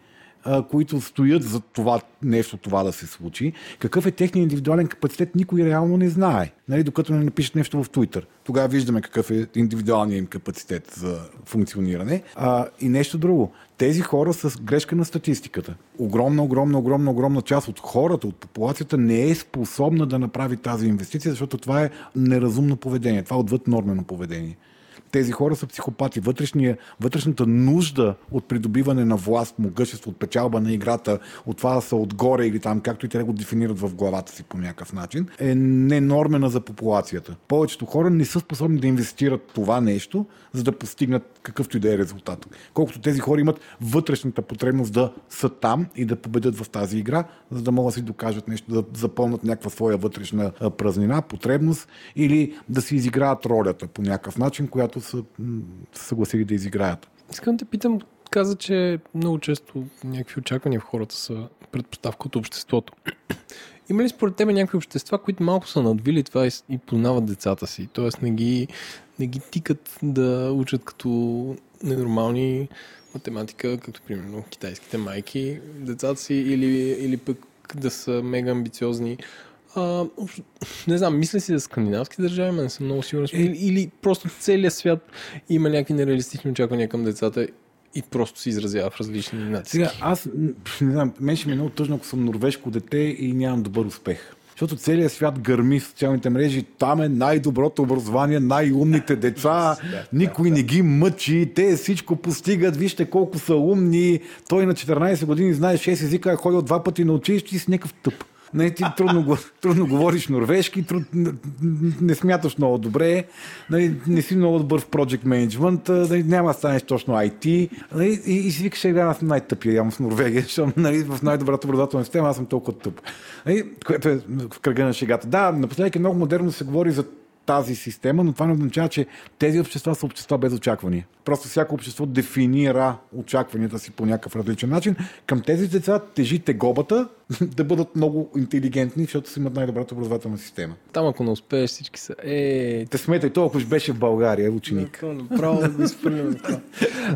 които стоят за това нещо, това да се случи. Какъв е техният индивидуален капацитет, никой реално не знае. Нали, докато не напишат нещо в Twitter. Тогава виждаме какъв е индивидуалният им капацитет за функциониране. А, и нещо друго. Тези хора са грешка на статистиката. Огромна, огромна, огромна, огромна част от хората, от популацията не е способна да направи тази инвестиция, защото това е неразумно поведение. Това е отвъд нормено поведение тези хора са психопати. Вътрешния, вътрешната нужда от придобиване на власт, могъщество, от печалба на играта, от това да са отгоре или там, както и те го дефинират в главата си по някакъв начин, е ненормена за популацията. Повечето хора не са способни да инвестират това нещо, за да постигнат какъвто и да е резултат. Колкото тези хора имат вътрешната потребност да са там и да победят в тази игра, за да могат да си докажат нещо, да запълнат някаква своя вътрешна празнина, потребност или да си изиграят ролята по някакъв начин, която са съгласили да изиграят. Искам да те питам, каза, че много често някакви очаквания в хората са предпоставка от обществото. Има ли според тебе някакви общества, които малко са надвили това и познават децата си? Тоест не ги, не ги тикат да учат като ненормални математика, като примерно китайските майки, децата си, или, или пък да са мега амбициозни а, не знам, мисля си за скандинавски държави, но не съм много сигурен. Или, или просто целият свят има някакви нереалистични очаквания към децата и просто се изразява в различни нации. Сега, аз не знам, мен ще ми е много тъжно, ако съм норвежко дете и нямам добър успех. Защото целият свят гърми в социалните мрежи. Там е най-доброто образование, най-умните деца. Никой не ги мъчи. Те всичко постигат. Вижте колко са умни. Той на 14 години знае 6 езика, е ходил два пъти на училище и си някакъв тъп. Не, ти трудно, трудно говориш норвежки, труд, не смяташ много добре, нали, не си много добър в project management, нали, няма да станеш точно IT нали, и, и си викаш, аз съм най-тъпия явно в Норвегия, защото нали, в най-добрата образователна система аз съм толкова тъп. Нали, което е в кръга на шегата. Да, напоследък е много модерно да се говори за тази система, но това не означава, че тези общества са общества без очаквания. Просто всяко общество дефинира очакванията си по някакъв различен начин. Към тези деца тежи тегобата да бъдат много интелигентни, защото си имат най-добрата образователна система. Там ако не успееш, всички са. Е... Те сметай, то ако беше в България, ученик. Направо да го изпълним.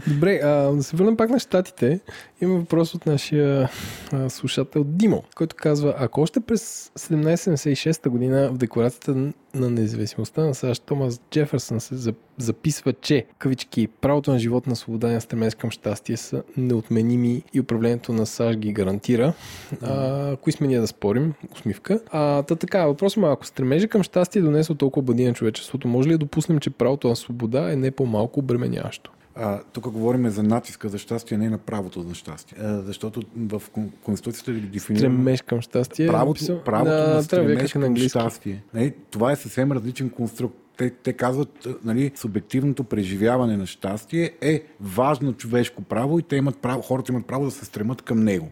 Добре, а, да се върнем пак на щатите. Има въпрос от нашия а, слушател Димо, който казва, ако още през 1776 година в декларацията на независимостта на САЩ Томас Джефърсън се записва, че кавички правото на живот на свобода и на стремеж към щастие са неотменими и управлението на САЩ ги гарантира. А, кои сме ние да спорим? Усмивка. А, та така, въпросът е, ако стремежа към щастие е донесъл толкова бъди на човечеството, може ли да допуснем, че правото на свобода е не по-малко обременяващо? А, тук говорим за натиска за щастие, не на правото за щастие. А, защото в Конституцията ви дефинираме... Стремеж към щастие. Правото, правото да, на стремеж към щастие. Не, това е съвсем различен конструкт те, те казват, нали, субективното преживяване на щастие е важно човешко право и те имат право, хората имат право да се стремат към него.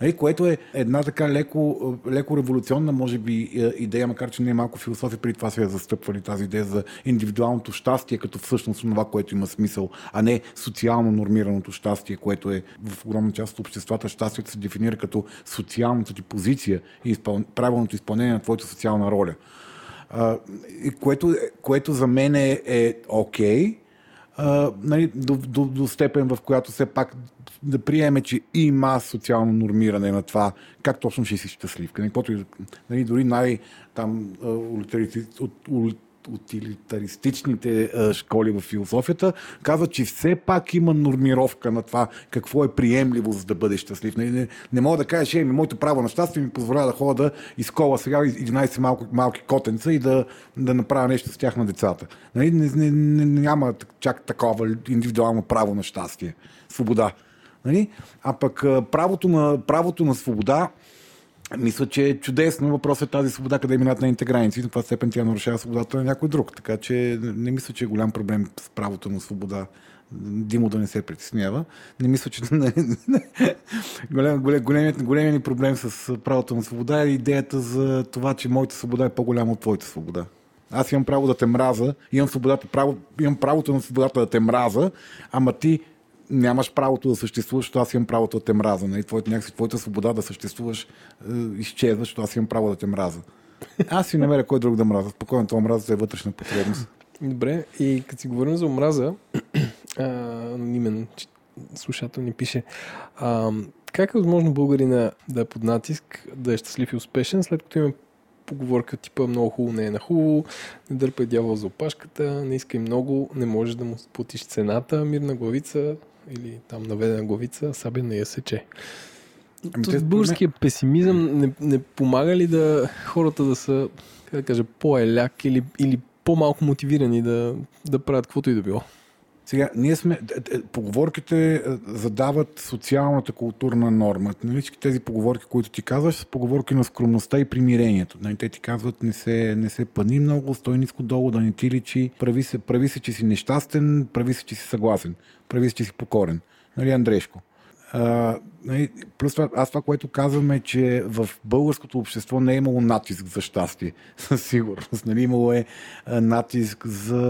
Нали, което е една така леко, леко революционна, може би, е, идея, макар че не е малко философия, преди това се е застъпвали тази идея за индивидуалното щастие, като всъщност това, което има смисъл, а не социално нормираното щастие, което е в огромна част от обществата. Щастието се дефинира като социалната ти позиция и изпъл... правилното изпълнение на твоята социална роля. А, което, което за мен е, е окей, okay, нали, до, до, до степен, в която все пак да приеме, че има социално нормиране на това, как точно ще си щастлив. Нали, дори най- там, утилитаристичните школи в философията казват, че все пак има нормировка на това какво е приемливо за да бъдеш щастлив. Не, не, не мога да кажеш, е, моето право на щастие ми позволява да ходя да изкола сега 11 малки, малки котенца и да, да направя нещо с тях на децата. Нали? Не, не, не, няма чак такова индивидуално право на щастие. Свобода. Нали? А пък правото на, правото на свобода мисля, че е чудесно. Въпросът е тази свобода къде минат на граници. На това степен тя нарушава свободата на някой друг. Така че не мисля, че е голям проблем с правото на свобода. Димо да не се притеснява. Не мисля, че голем, голем, големият, големият ни проблем с правото на свобода е идеята за това, че моята свобода е по-голяма от твоята свобода. Аз имам право да те мраза, имам, свободата, право, имам правото на свободата да те мраза, ама ти нямаш правото да съществуваш, защото аз имам правото да те мраза. Нали? Твоята, някакси, твоята свобода да съществуваш е, изчезва, защото аз имам право да те мраза. Аз си намеря кой друг да мраза. Спокойно, това омраза е вътрешна потребност. Добре, и като си говорим за омраза, анонимен слушател ни пише, а, как е възможно българина да е под натиск, да е щастлив и успешен, след като има поговорка типа много хубаво не е на хубаво, не дърпай дявол за опашката, не искай много, не можеш да му платиш цената, мирна главица или там наведена главица, сабя не я сече. Ами, българския не... песимизъм не, не помага ли да хората да са, как да кажа, по-еляк или, или по-малко мотивирани да, да правят каквото и да било? Сега, ние сме, поговорките задават социалната културна норма. Нали, тези поговорки, които ти казваш, са поговорки на скромността и примирението. Нали, те ти казват, не се, не се пани много, стой ниско долу, да не ти личи, прави се, прави се, че си нещастен, прави се, че си съгласен, прави се, че си покорен. Нали, Андрешко? А, нали, плюс това, аз това, което казвам е, че в българското общество не е имало натиск за щастие, със сигурност. Нали, имало е натиск за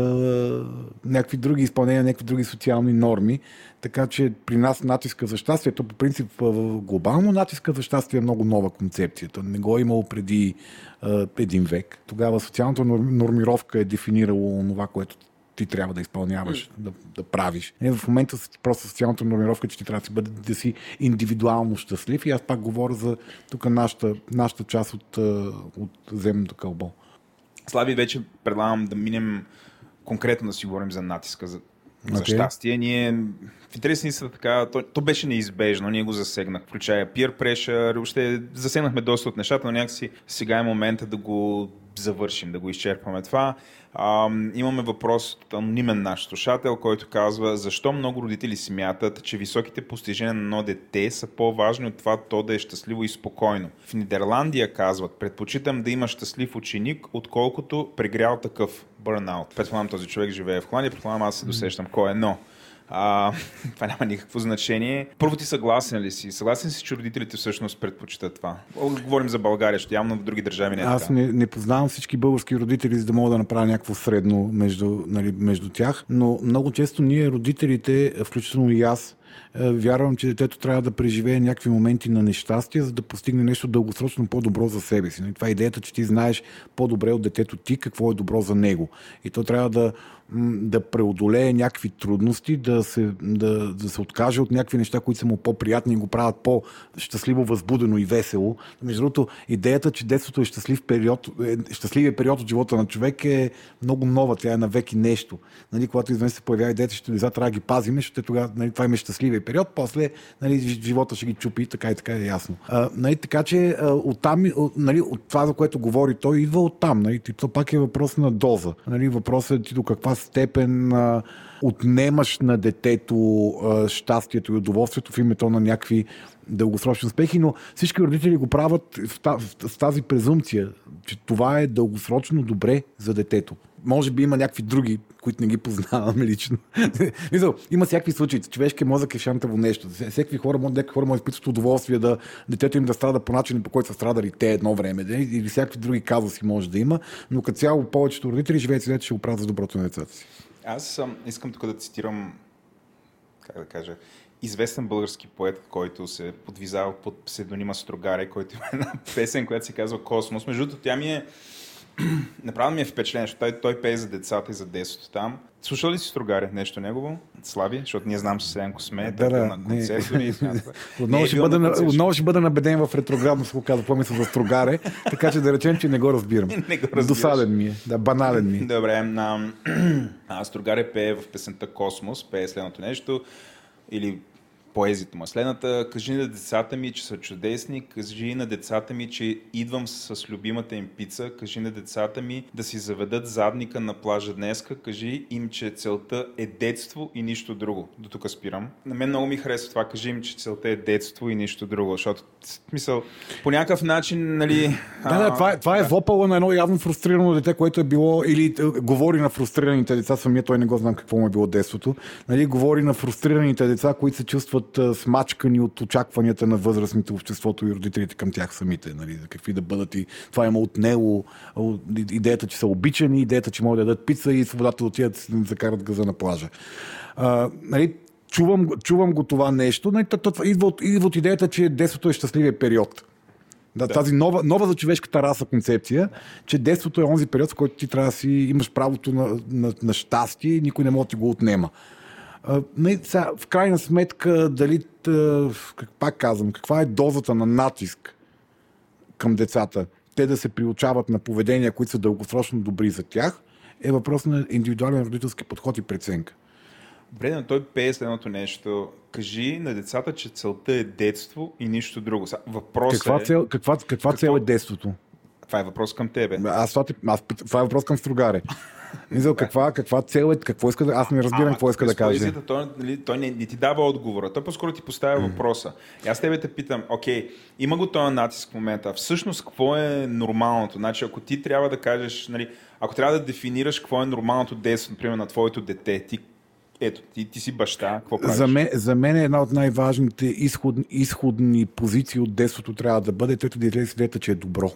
някакви други изпълнения, някакви други социални норми. Така че при нас натиска за щастието, по принцип глобално натиска за щастие е много нова концепцията. Не го е имало преди а, един век. Тогава социалната нормировка е дефинирало това, което ти трябва да изпълняваш, да, да правиш. Не, в момента просто социалната нормировка, че ти трябва да си, бъде, да си индивидуално щастлив и аз пак говоря за тук нашата, нашата част от, от земното кълбо. Слави, вече предлагам да минем конкретно да си говорим за натиска, за, okay. за щастие. Ние в интересни са така, то, то, беше неизбежно, ние го засегнах, включая peer pressure, въобще засегнахме доста от нещата, но някакси сега е момента да го завършим, да го изчерпаме това. А, имаме въпрос от анонимен наш слушател, който казва защо много родители смятат, че високите постижения на едно дете са по-важни от това то да е щастливо и спокойно. В Нидерландия казват, предпочитам да има щастлив ученик, отколкото прегрял такъв бърнаут. Предполагам този човек живее в Холандия, предполагам аз се досещам кой е, но а, това няма никакво значение. Първо ти съгласен ли си? Съгласен си, че родителите всъщност предпочитат това? Говорим за България, защото явно в други държави не е Аз не, не познавам всички български родители, за да мога да направя някакво средно между, нали, между тях, но много често ние родителите, включително и аз, вярвам, че детето трябва да преживее някакви моменти на нещастие, за да постигне нещо дългосрочно по-добро за себе си. Нали, това е идеята, че ти знаеш по-добре от детето ти какво е добро за него. И то трябва да да преодолее някакви трудности, да се, да, да се откаже от някакви неща, които са му по-приятни и го правят по-щастливо, възбудено и весело. Между другото, идеята, че детството е щастлив период, е, щастливия период от живота на човек е много нова, тя е навеки нещо. Нали, когато изведнъж се появява идеята, че деца трябва да ги пазим, защото нали, това е щастливия период, после нали, живота ще ги чупи, така и така е ясно. А, нали, така че оттам, нали, от това, за което говори той, идва оттам. Нали, то пак е въпрос на доза. Нали, въпросът е ти до каква степен а, отнемаш на детето щастието и удоволствието в името на някакви дългосрочни успехи, но всички родители го правят в тази презумпция, че това е дългосрочно добре за детето. Може би има някакви други, които не ги познаваме лично. има всякакви случаи. Човешкият мозък е шантаво нещо. Всеки хора, някакви хора да изпитват удоволствие да детето им да страда по начин, по който са страдали те едно време. Или всякакви други казуси може да има, но като цяло повечето родители живеят ще го правят за доброто на децата си. Аз съм, искам тук да цитирам, как да кажа, известен български поет, който се подвизава под псевдонима Строгаре, който има една песен, която се казва Космос. Между другото, тя ми е Направо ми е впечатление, защото той, той пее за децата и за детството там. Слушал ли си Строгаре нещо негово? Слави, защото ние знам, че Селенко сме да, да, на концерти. И... отново, ще бъда, на, отново ще бъда набеден в ретроградност, ако казва по-мисъл за Строгаре, така че да речем, че не го разбирам. не го Досаден ми е, да, банален ми е. Добре, а, а Строгаре пее в песента Космос, пее следното нещо, или поезията му. Следната, кажи на децата ми, че са чудесни, кажи на децата ми, че идвам с любимата им пица, кажи на децата ми да си заведат задника на плажа днеска, кажи им, че целта е детство и нищо друго. До тук спирам. На мен много ми харесва това, кажи им, че целта е детство и нищо друго, защото смисъл, по някакъв начин, нали... Да, да, това, е, това е да. вопало на едно явно фрустрирано дете, което е било, или е, говори на фрустрираните деца, самия той не го знам какво му е било детството, нали, говори на фрустрираните деца, които се чувстват бъдат смачкани от очакванията на възрастните обществото и родителите към тях самите. Нали, какви да бъдат и това има отнело идеята, че са обичани, идеята, че могат да дадат пица и свободата да отидат да закарат газа на плажа. А, нали, чувам, чувам го това нещо. Нали, идва, от, идва от идеята, че детството е щастливия период. Да, да. Тази нова, нова за човешката раса концепция, че детството е онзи период, в който ти трябва да си имаш правото на, на, на щастие и никой не може да ти го отнема. Сега, в крайна сметка, дали, пак казвам, каква е дозата на натиск към децата, те да се приучават на поведения, които са дългосрочно добри за тях, е въпрос на индивидуален родителски подход и преценка. Добре, но той пее следното нещо. Кажи на децата, че целта е детство и нищо друго. Въпрос каква, е... цел, каква, каква какво... цел е детството? Това е въпрос към тебе. Аз, това, аз, това е въпрос към Стругаре. Мисля, каква, каква цел е, какво иска да... Аз не разбирам а, какво иска да каже. Той, нали, той не, не, ти дава отговора. Той по-скоро ти поставя mm. въпроса. И аз тебе те питам, окей, има го този натиск в момента. Всъщност, какво е нормалното? Значи, ако ти трябва да кажеш, нали, ако трябва да дефинираш какво е нормалното детство, например, на твоето дете, ти ето, ти, ти си баща, какво правиш? За мен, за мен е една от най-важните изходни, изходни позиции от детството трябва да бъде, тето да излезе с идеята, че е добро.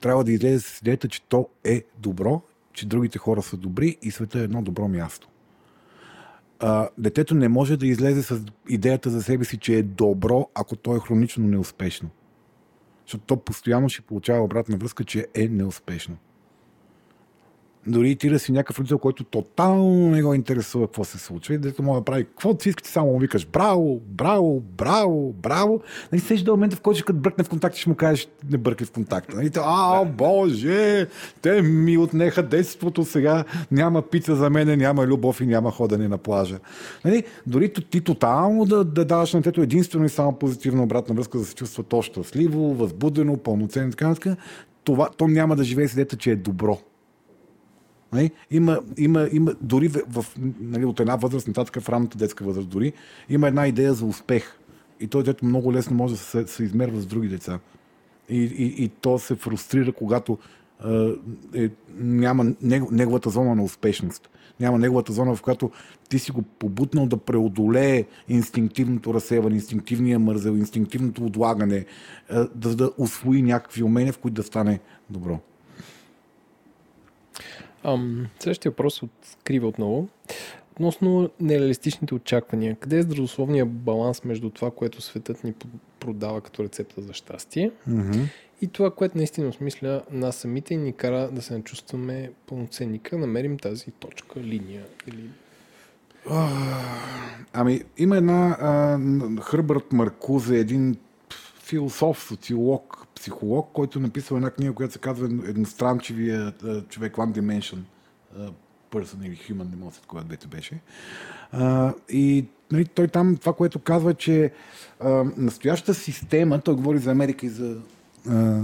Трябва да излезе с идеята, че то е добро, че другите хора са добри и света е едно добро място. А, детето не може да излезе с идеята за себе си, че е добро, ако то е хронично неуспешно. Защото то постоянно ще получава обратна връзка, че е неуспешно. Дори ти да си някакъв родител, който тотално не го интересува какво се случва и дето може да прави какво си искате, само му викаш браво, браво, браво, браво. Нали, сеш до момента, в който като бръкне в контакт, ще му кажеш не бъркай в контакт. Нали, а, боже, те ми отнеха детството сега, няма пица за мене, няма любов и няма ходене на плажа. Нали, дори ти тотално да, да даваш на тето единствено и само позитивна обратна връзка, да се чувства то щастливо, възбудено, пълноценно и така, това, то няма да живее с идеята, че е добро. Нали? Има, има, има, дори в, в, нали, от една възраст, нататък в ранната детска възраст, дори има една идея за успех. И той дето много лесно може да се, се измерва с други деца. И, и, и то се фрустрира, когато е, няма неговата зона на успешност. Няма неговата зона, в която ти си го побутнал да преодолее инстинктивното разсеване, инстинктивния мързел, инстинктивното отлагане, да, да освои някакви умения, в които да стане добро. Ам, следващия въпрос от Крива отново. Относно нереалистичните очаквания, къде е здравословният баланс между това, което светът ни продава като рецепта за щастие mm-hmm. и това, което наистина осмисля нас самите и ни кара да се начувстваме пълноценни? Как намерим тази точка, линия или Ами, има една а, Хърбърт Маркузе, един философ, социолог, психолог, който е написал една книга, която се казва Едностранчивия човек, One Dimension Person или Human, не мога да двете беше. И нали, той там това, което казва, че а, настоящата система, той говори за Америка и за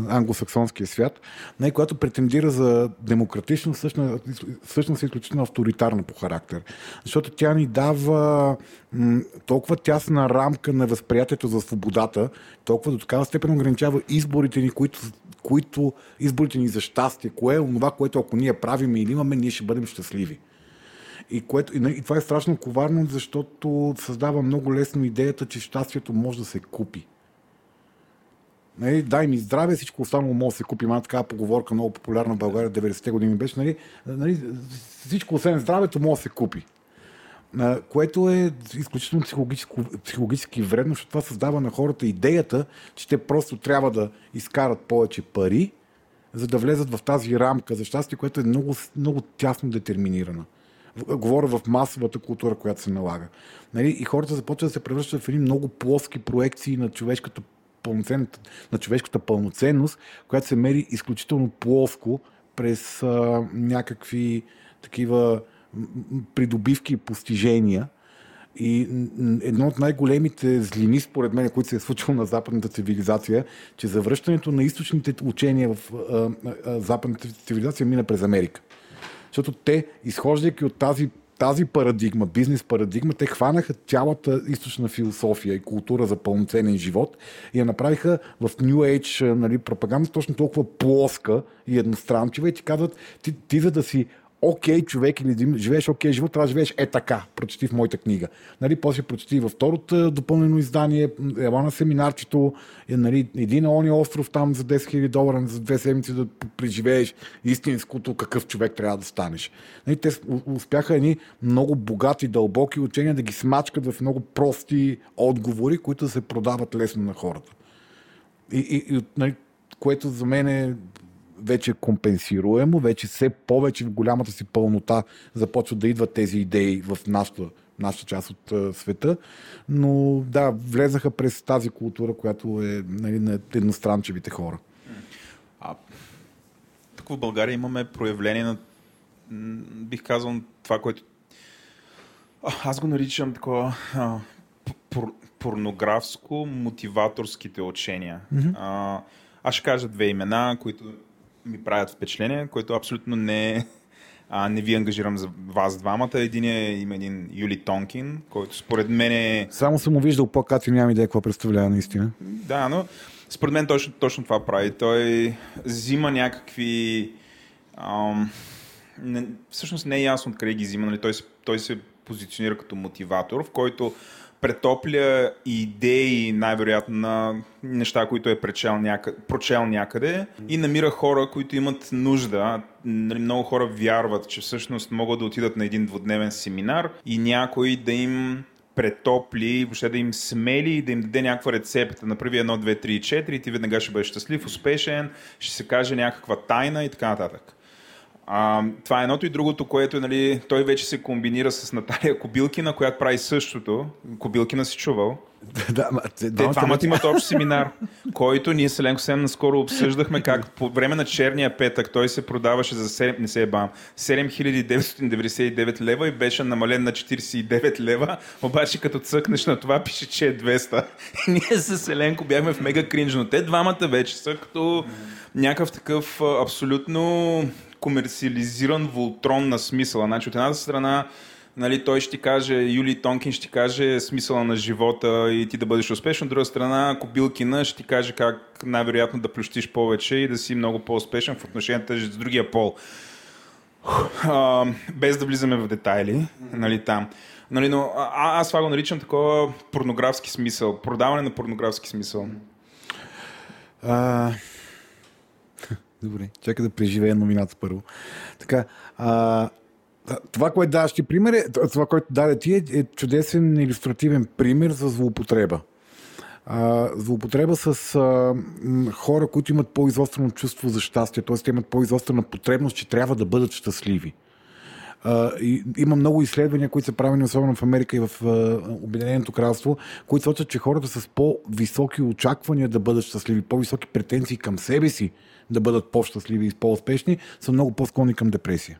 англосаксонския свят, не, която претендира за демократично, всъщност, е изключително авторитарна по характер. Защото тя ни дава м- толкова тясна рамка на възприятието за свободата, толкова до такава степен ограничава изборите ни, които, които изборите ни за щастие, кое е това, което ако ние правим или имаме, ние ще бъдем щастливи. И, което, и това е страшно коварно, защото създава много лесно идеята, че щастието може да се купи. Нали, дай ми здраве, всичко останало може да се купи. Има такава поговорка, много популярна в България, 90-те години беше. Нали, нали, всичко освен здравето може да се купи. Което е изключително психологически вредно, защото това създава на хората идеята, че те просто трябва да изкарат повече пари, за да влезат в тази рамка за щастие, което е много, много тясно детерминирана. Говоря в масовата култура, която се налага. Нали? И хората започват да се превръщат в едни много плоски проекции на човешката на човешката пълноценност, която се мери изключително плоско през а, някакви такива придобивки и постижения. И едно от най-големите злини, според мен, които се е случило на западната цивилизация, че завръщането на източните учения в а, а, западната цивилизация мина през Америка. Защото те, изхождайки от тази тази парадигма, бизнес парадигма, те хванаха цялата източна философия и култура за пълноценен живот и я направиха в New Age нали, пропаганда точно толкова плоска и едностранчива и ти казват, ти, ти за да си окей човек или да живееш окей живот, трябва да живееш е така, прочети в моята книга. Нали, после прочети във второто допълнено издание, ела на семинарчето, е, нали, иди на ония остров там за 10 000 долара за две седмици да преживееш истинското какъв човек трябва да станеш. Нали, те успяха едни много богати, дълбоки учения да ги смачкат в много прости отговори, които се продават лесно на хората. И, и, и нали, което за мен е вече е компенсируемо, вече все повече в голямата си пълнота започват да идват тези идеи в нашата, нашата част от uh, света. Но да, влезаха през тази култура, която е нали, на едностранчевите хора. А, тук в България имаме проявление на, бих казал, това, което аз го наричам такова а, пор, порнографско мотиваторските учения. Mm-hmm. А, аз ще кажа две имена, които ми правят впечатление, което абсолютно не, а, не ви ангажирам за вас двамата. Един е, има един Юли Тонкин, който според мен е... Само съм му виждал по-кати, нямам идея какво представлява наистина. Да, но според мен точно, точно това прави. Той взима някакви... Ам, не, всъщност не е ясно откъде ги взима. Нали? Той, той се позиционира като мотиватор, в който претопля идеи, най-вероятно, на неща, които е прочел някъде, прочел някъде и намира хора, които имат нужда. Нали, много хора вярват, че всъщност могат да отидат на един двудневен семинар и някой да им претопли, въобще да им смели и да им даде някаква рецепта. Направи едно, две, три, четири, ти веднага ще бъдеш щастлив, успешен, ще се каже някаква тайна и така нататък. А, това е едното и другото, което нали, той вече се комбинира с Наталия Кобилкина, която прави същото. Кобилкина си чувал. да, ма, те, двамата имат общ семинар, който ние с Еленко Сем наскоро обсъждахме как по време на черния петък той се продаваше за 7, не се е бам, 7999 лева и беше намален на 49 лева, обаче като цъкнеш на това пише, че е 200. И ние с Еленко бяхме в мега кринж, но те двамата вече са като някакъв такъв абсолютно комерциализиран волтрон на смисъла. Значи от едната страна нали, той ще каже, Юли Тонкин ще каже смисъла на живота и ти да бъдеш успешен. От друга страна, Кобилкина ще ти каже как най-вероятно да плющиш повече и да си много по-успешен в отношенията с другия пол. А, без да влизаме в детайли, нали, там. Нали, но а, аз това го наричам такова порнографски смисъл, продаване на порнографски смисъл. А, Добре, чакай да преживея новината първо. Така, а, това, което даваш ти пример, е, това, което даде ти е, е чудесен иллюстративен пример за злоупотреба. А, злоупотреба с а, хора, които имат по-изострено чувство за щастие, т.е. имат по-изострена потребност, че трябва да бъдат щастливи. Има много изследвания, които са правени, особено в Америка и в Обединеното кралство, които сочат, че хората с по-високи очаквания да бъдат щастливи, по-високи претенции към себе си, да бъдат по-щастливи и по-успешни, са много по-склонни към депресия.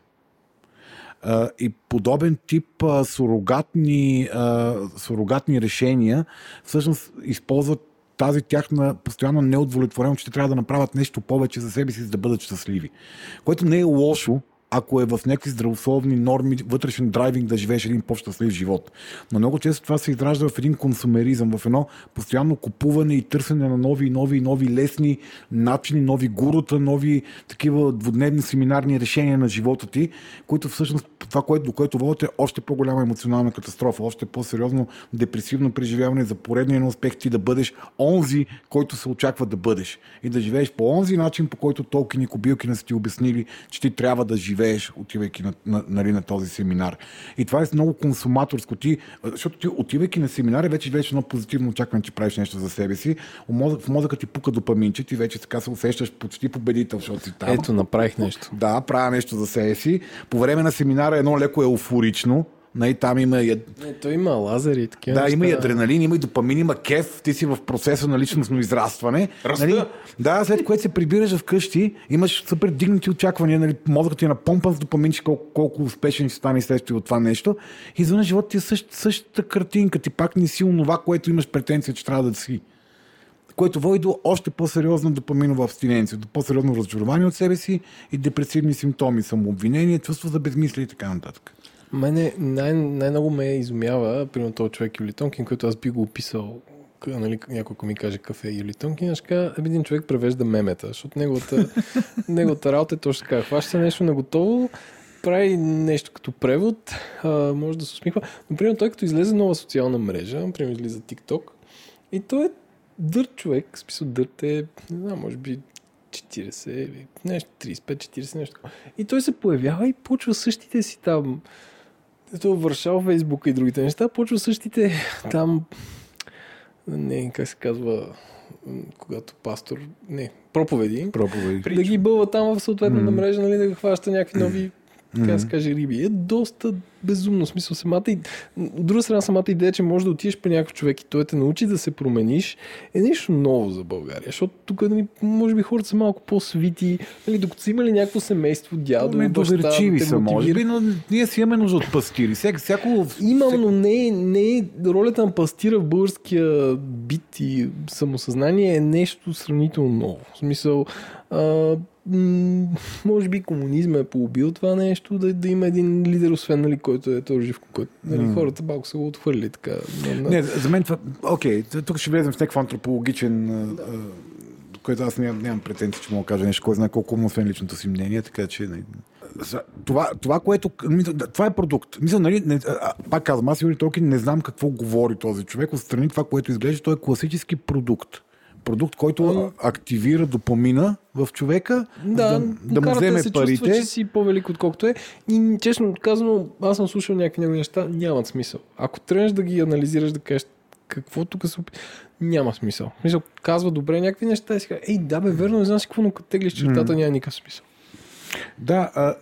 И подобен тип сурогатни, сурогатни решения всъщност използват тази тяхна постоянна неудовлетвореност, че трябва да направят нещо повече за себе си, за да бъдат щастливи. Което не е лошо, ако е в някакви здравословни норми, вътрешен драйвинг да живееш един по-щастлив живот. Но много често това се изражда в един консумеризъм, в едно постоянно купуване и търсене на нови и нови и нови лесни начини, нови гурута, нови такива двудневни семинарни решения на живота ти, които всъщност това, което, до което водят е още по-голяма емоционална катастрофа, още по-сериозно депресивно преживяване за поредния на успех ти да бъдеш онзи, който се очаква да бъдеш. И да живееш по онзи начин, по който толкова ни кобилки не са ти обяснили, че ти трябва да живееш живееш, отивайки на, на, нали, на този семинар. И това е много консуматорско. Ти, защото ти, отивайки на семинар, вече вече едно позитивно очакване, че правиш нещо за себе си. В мозъка ти пука допаминче, ти вече така се усещаш почти победител, защото си там. Ето, направих нещо. Да, правя нещо за себе си. По време на семинара е едно леко еуфорично Нали, там има... И... Не, то има лазери и такива. Да, неща. има и адреналин, има и допамин, има кеф, ти си в процеса на личностно израстване. Нали, да, след което се прибираш вкъщи, имаш супер дигнати очаквания, нали, мозъкът ти е напомпан с допамин, че колко, колко успешен ще стане следствие от това нещо. И извън живота ти е същ, същата картинка, ти пак не си онова, което имаш претенция, че трябва да си което води до още по-сериозна допаминова абстиненция, до по-сериозно разочарование от себе си и депресивни симптоми, самообвинение, чувство за безмислие и така нататък. Мене най- най-много ме изумява, примерно този човек Юли Тонкин, който аз би го описал нали, някой ми каже кафе Юли Тонкин, аз кажа, един човек превежда мемета, защото неговата, неговата работа е точно така. Хваща нещо на готово, прави нещо като превод, а, може да се усмихва. Например, той като излезе нова социална мрежа, например излиза TikTok, и той е дърт човек, смисъл дърт е, не знам, може би 40 или нещо, 35-40 нещо. И той се появява и почва същите си там ето Варшава, Фейсбук и другите неща, почва същите. Там, не, как се казва, когато пастор, не, проповеди, Проповеди. да ги бълва там в съответната мрежа, нали, да хваща някакви нови така да се каже, риби. Е доста безумно. Смисъл, самата и... От друга страна, самата идея, че можеш да отидеш при някакъв човек и той те научи да се промениш, е нещо ново за България. Защото тук, нали, може би, хората са малко по-свити. Нали, докато са имали някакво семейство, дядо, Ме баща, доверчиви са, може би, но ние си имаме нужда от пастири. Всяко, всяко, Имам, но не, е- не е ролята на пастира в българския бит и самосъзнание е нещо сравнително ново. В смисъл, а, м- може би комунизма е поубил това нещо, да, да има един лидер, освен нали, който е този жив който нали, хората малко са го отхвърли така. На. Не, за мен това... Окей, тук ще влезем в някакъв антропологичен... а, а, който аз нямам, нямам претенции, че мога да кажа нещо, кой знае колко му, освен личното си мнение, така че... Не, за- това, това, което... да, Това е продукт. Мисля, нали, не, а, пак казвам, аз Юрий Толкин не знам какво говори този човек. Отстрани това, което изглежда, той е класически продукт. Продукт, който активира допамина в човека, Да, да, да му вземе да се парите. чувства, че си по-велик отколкото е. И честно казано, аз съм слушал някакви негови неща, нямат смисъл. Ако тръгнеш да ги анализираш, да кажеш какво тук се няма смисъл. В Смисъл, казва добре някакви неща и си казва, ей, да бе, верно, не знам си какво, но като теглиш чертата, няма никакъв смисъл. Да, а,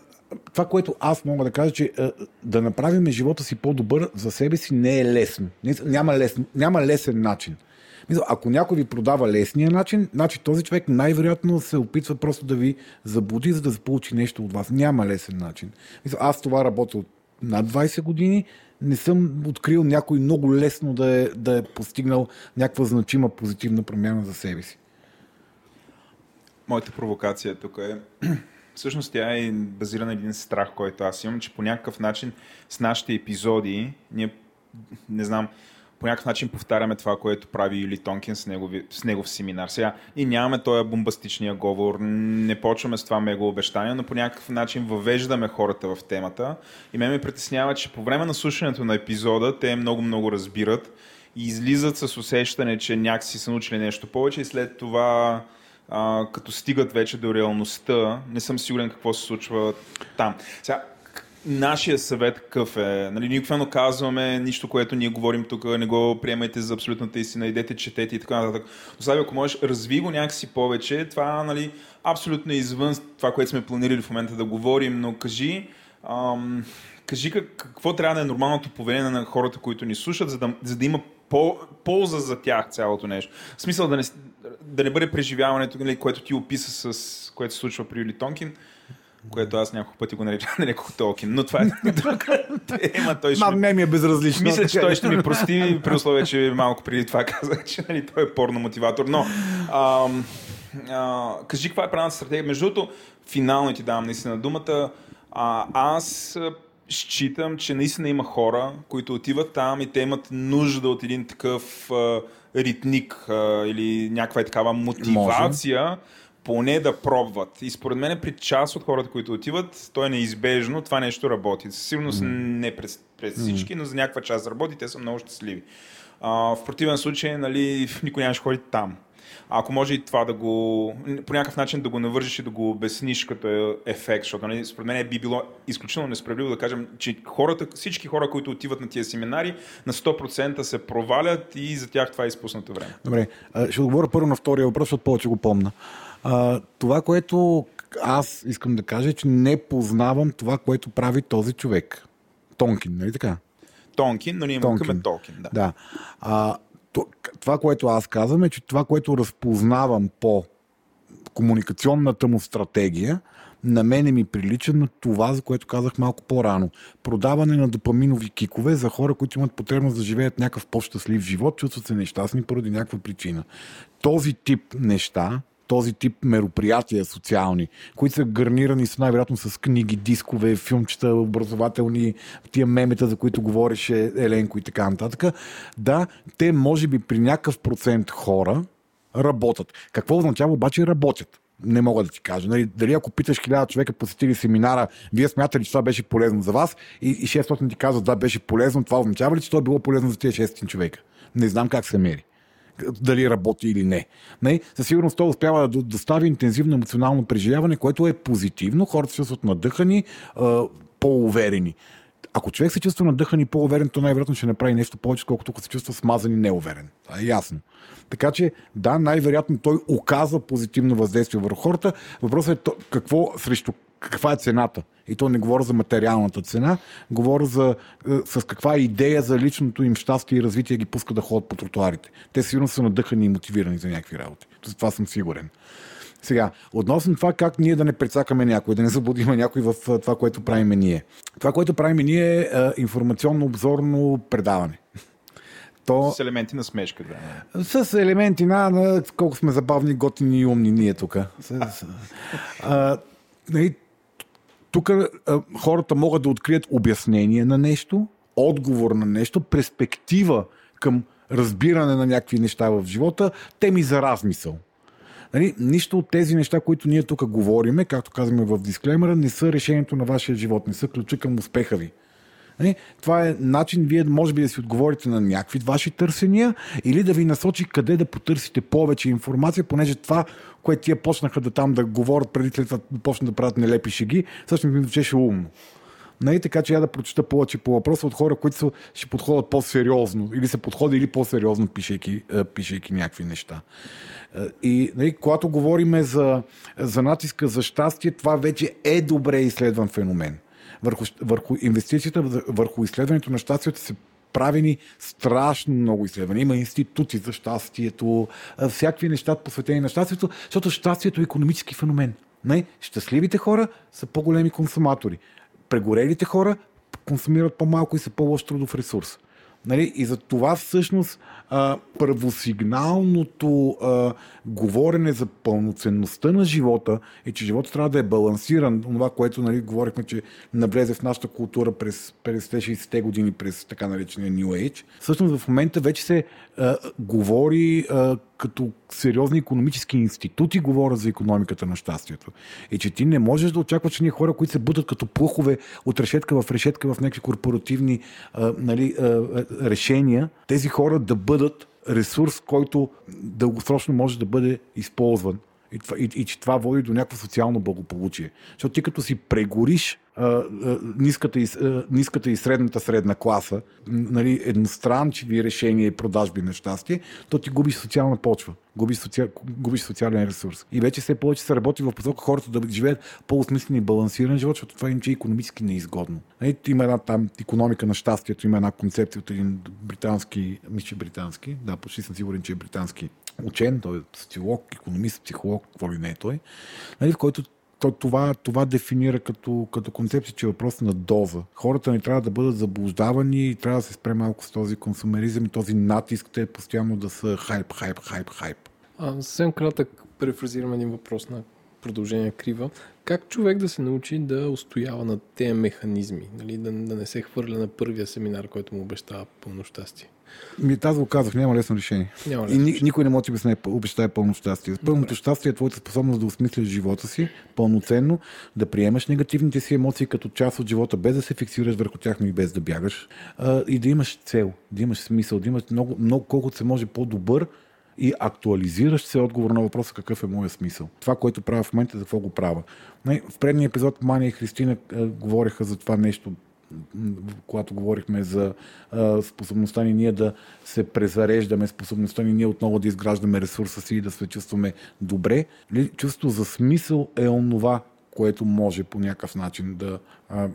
това, което аз мога да кажа, че а, да направим живота си по-добър за себе си не е лесно. Няма, лесен, няма лесен начин. Ако някой ви продава лесния начин, значи този човек най-вероятно се опитва просто да ви заблуди, за да получи нещо от вас. Няма лесен начин. Аз това работя от над 20 години. Не съм открил някой много лесно да е, да е постигнал някаква значима позитивна промяна за себе си. Моята провокация тук е, всъщност тя е базирана на един страх, който аз имам, че по някакъв начин с нашите епизоди, ние, не знам, по някакъв начин повтаряме това, което прави Юли Тонкин с, негови, с негов семинар. Сега, и нямаме този бомбастичния говор, не почваме с това мега обещание, но по някакъв начин въвеждаме хората в темата. И ме ме притеснява, че по време на слушането на епизода те много-много разбират и излизат с усещане, че някакси са научили нещо повече и след това а, като стигат вече до реалността, не съм сигурен какво се случва там. Сега, нашия съвет какъв е? Нали, ние обикновено казваме нищо, което ние говорим тук, не го приемайте за абсолютната истина, идете, четете и така нататък. Но Слави, ако можеш, разви го някакси повече. Това нали, абсолютно е извън това, което сме планирали в момента да говорим, но кажи, ам, кажи как, какво трябва да е нормалното поведение на хората, които ни слушат, за да, за да има по, полза за тях цялото нещо. В смисъл да не, да не бъде преживяването, нали, което ти описа с което се случва при Юли Тонкин, което аз няколко пъти го наричам, нарекох Толкин, но това е друга тема. Той ще Ма, ми- не ми е безразлично. мисля, че той е. ще ми прости, при условие, че малко преди това казах, че нали, той е порно мотиватор. Но, ам, а, кажи каква е правилната стратегия. Между другото, финално ти давам наистина думата. А, аз считам, че наистина има хора, които отиват там и те имат нужда от един такъв а, ритник а, или някаква е такава мотивация поне да пробват. И според мен при част от хората, които отиват, то е неизбежно, това нещо работи. Със сигурност не през, през всички, но за някаква част работи, те са много щастливи. А, в противен случай, нали, никой нямаше ходи там. А ако може и това да го, по някакъв начин да го навържиш и да го обясниш като е ефект, защото нали, според мен би било изключително несправедливо да кажем, че хората, всички хора, които отиват на тия семинари, на 100% се провалят и за тях това е изпуснато време. Добре, ще отговоря първо на втория въпрос, защото повече го помна. А, това, което аз искам да кажа, е, че не познавам това, което прави този човек. Тонкин, нали така? Тонкин, но ние имаме Тонкин. Толкин. Да. Да. А, то- това, което аз казвам е, че това, което разпознавам по комуникационната му стратегия, на мене ми прилича на това, за което казах малко по-рано. Продаване на допаминови кикове за хора, които имат потребност да живеят някакъв по-щастлив живот, чувстват се нещастни поради някаква причина. Този тип неща, този тип мероприятия социални, които са гарнирани с най-вероятно с книги, дискове, филмчета, образователни, тия мемета, за които говореше Еленко и така нататък. Да, те може би при някакъв процент хора работят. Какво означава обаче работят? Не мога да ти кажа. Нали, дали ако питаш хиляда човека посетили семинара, вие смятате ли, че това беше полезно за вас и, и 600 ти казват да, беше полезно, това означава ли, че това е било полезно за тези 600 човека? Не знам как се мери дали работи или не. не със сигурност той успява да достави интензивно емоционално преживяване, което е позитивно. Хората се чувстват надъхани, по-уверени. Ако човек се чувства надъхан и по-уверен, то най-вероятно ще направи нещо повече, колкото ако се чувства смазан и неуверен. Това е ясно. Така че, да, най-вероятно той оказва позитивно въздействие върху хората. Въпросът е какво срещу каква е цената. И то не говоря за материалната цена, говоря за е, с каква идея за личното им щастие и развитие ги пуска да ходят по тротуарите. Те сигурно са надъхани и мотивирани за някакви работи. За това съм сигурен. Сега, относно това как ние да не прецакаме някой, да не заблудиме някой в това, което правим ние. Това, което правим ние е информационно-обзорно предаване. То... С елементи на смешка, да. С елементи на, на колко сме забавни, готини и умни ние тук. Нали, тук хората могат да открият обяснение на нещо, отговор на нещо, перспектива към разбиране на някакви неща в живота, теми за размисъл. Нали, нищо от тези неща, които ние тук говориме, както казваме в дисклеймера, не са решението на вашия живот, не са ключа към успеха ви. Нали, това е начин вие може би да си отговорите на някакви ваши търсения или да ви насочи къде да потърсите повече информация, понеже това, което тия почнаха да там да говорят преди след това да почнат да правят нелепи шеги, всъщност ми звучеше умно. Нали, така че я да прочета повече по въпроса от хора, които ще подходят по-сериозно или са подходили по-сериозно, пишейки, пишейки някакви неща. И нали, когато говорим за, за натиска за щастие, това вече е добре изследван феномен. Върху, върху инвестицията, върху изследването на щастието се правени страшно много изследвания. Има институти за щастието, всякакви неща посветени на щастието, защото щастието е економически феномен. Не, щастливите хора са по-големи консуматори. Прегорелите хора консумират по-малко и са по-лош трудов ресурс. Нали? И за това всъщност а, първосигналното а, говорене за пълноценността на живота е, че живота трябва да е балансиран. Това, което нали, говорихме, че навлезе в нашата култура през 50-60-те години, през така наречения New Age. Всъщност в момента вече се а, говори а, като сериозни економически институти говорят за економиката на щастието. И че ти не можеш да очакваш, че ние хора, които се бутат като плъхове от решетка в решетка в някакви корпоративни а, нали, а, решения, тези хора да бъдат ресурс, който дългосрочно може да бъде използван. И, и, и че това води до някакво социално благополучие. Защото ти като си прегориш ниската, и, ниската и средната средна класа, нали, едностранчиви решения и продажби на щастие, то ти губиш социална почва, губиш, социал, губиш социален ресурс. И вече все повече се работи в посока хората да живеят по-осмислен и балансиран живот, защото това им че е економически неизгодно. Нали, има една там економика на щастието, има една концепция от един британски, мисля, британски, да, почти съм сигурен, че е британски учен, той е социолог, економист, психолог, какво ли не е той, нали, в който то, това, това дефинира като, като концепция, че е въпрос на доза. Хората не трябва да бъдат заблуждавани и трябва да се спре малко с този консумеризъм и този натиск, те постоянно да са хайп, хайп, хайп, хайп. А, съвсем кратък префразирам един въпрос на продължение крива. Как човек да се научи да устоява на тези механизми? Нали? Да, да не се хвърля на първия семинар, който му обещава пълно щастие? Ми, аз го казах, няма лесно решение. Няма лесно. И ни, никой не може да обясне, обещае пълно щастие. Пълното щастие е твоята способност да осмислиш живота си пълноценно, да приемаш негативните си емоции като част от живота, без да се фиксираш върху тях, но и без да бягаш. А, и да имаш цел, да имаш смисъл, да имаш много, много колкото се може по-добър и актуализиращ се отговор на въпроса какъв е моят смисъл. Това, което правя в момента, за какво го правя. В предния епизод Мания и Христина говориха за това нещо когато говорихме за способността ни ние да се презареждаме, способността ни ние отново да изграждаме ресурса си и да се чувстваме добре. Чувство за смисъл е онова, което може по някакъв начин да,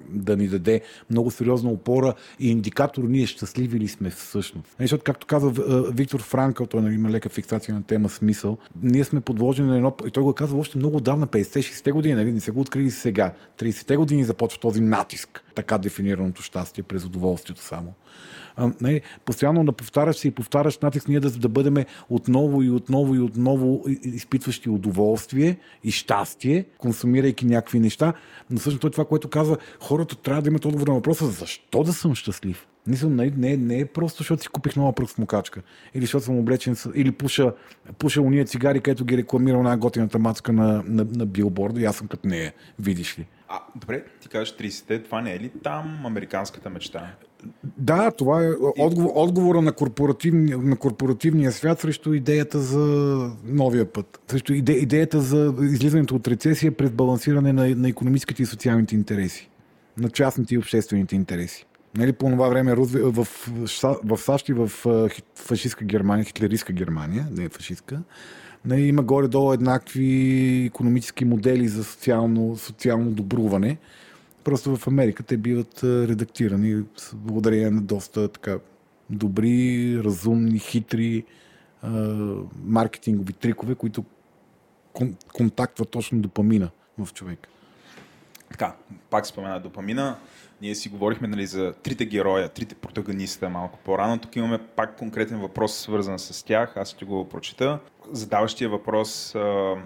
да ни даде много сериозна опора и индикатор ние щастливи ли сме всъщност. Нали, защото, както каза Виктор Франкъл, той нали, има лека фиксация на тема смисъл, ние сме подложени на едно, и той го казва още много давна, 50-60-те години, нали, не се го открили сега. 30-те години започва този натиск, така дефинираното щастие през удоволствието само а, не, постоянно да повтаряш и повтаряш натиск ние да, да бъдем отново и отново и отново изпитващи удоволствие и щастие, консумирайки някакви неща. Но всъщност това, което казва, хората трябва да имат отговор на въпроса защо да съм щастлив. Не, не, не, не е просто, защото си купих нова пръстмокачка. Или защото съм облечен, или пуша, пуша уния цигари, където ги рекламира една готината мацка на, на, на билборда и аз съм като нея, видиш ли. А, добре, ти кажеш 30-те, това не е ли там американската мечта? Да, това е отговор, отговора на, корпоративни, на корпоративния свят срещу идеята за новия път. Срещу иде, идеята за излизането от рецесия през балансиране на, на економическите и социалните интереси. На частните и обществените интереси. Нали, по това време в, в САЩ и в фашистска Германия, хитлеристска Германия, не е фашистска, нали, има горе-долу еднакви економически модели за социално, социално добруване. Просто в Америка те биват редактирани благодарение на доста така добри, разумни, хитри маркетингови трикове, които контактват точно допамина в човека. Така, пак спомена допамина. Ние си говорихме нали, за трите героя, трите протагониста малко по-рано. Тук имаме пак конкретен въпрос, свързан с тях. Аз ще го прочита. Задаващия въпрос а,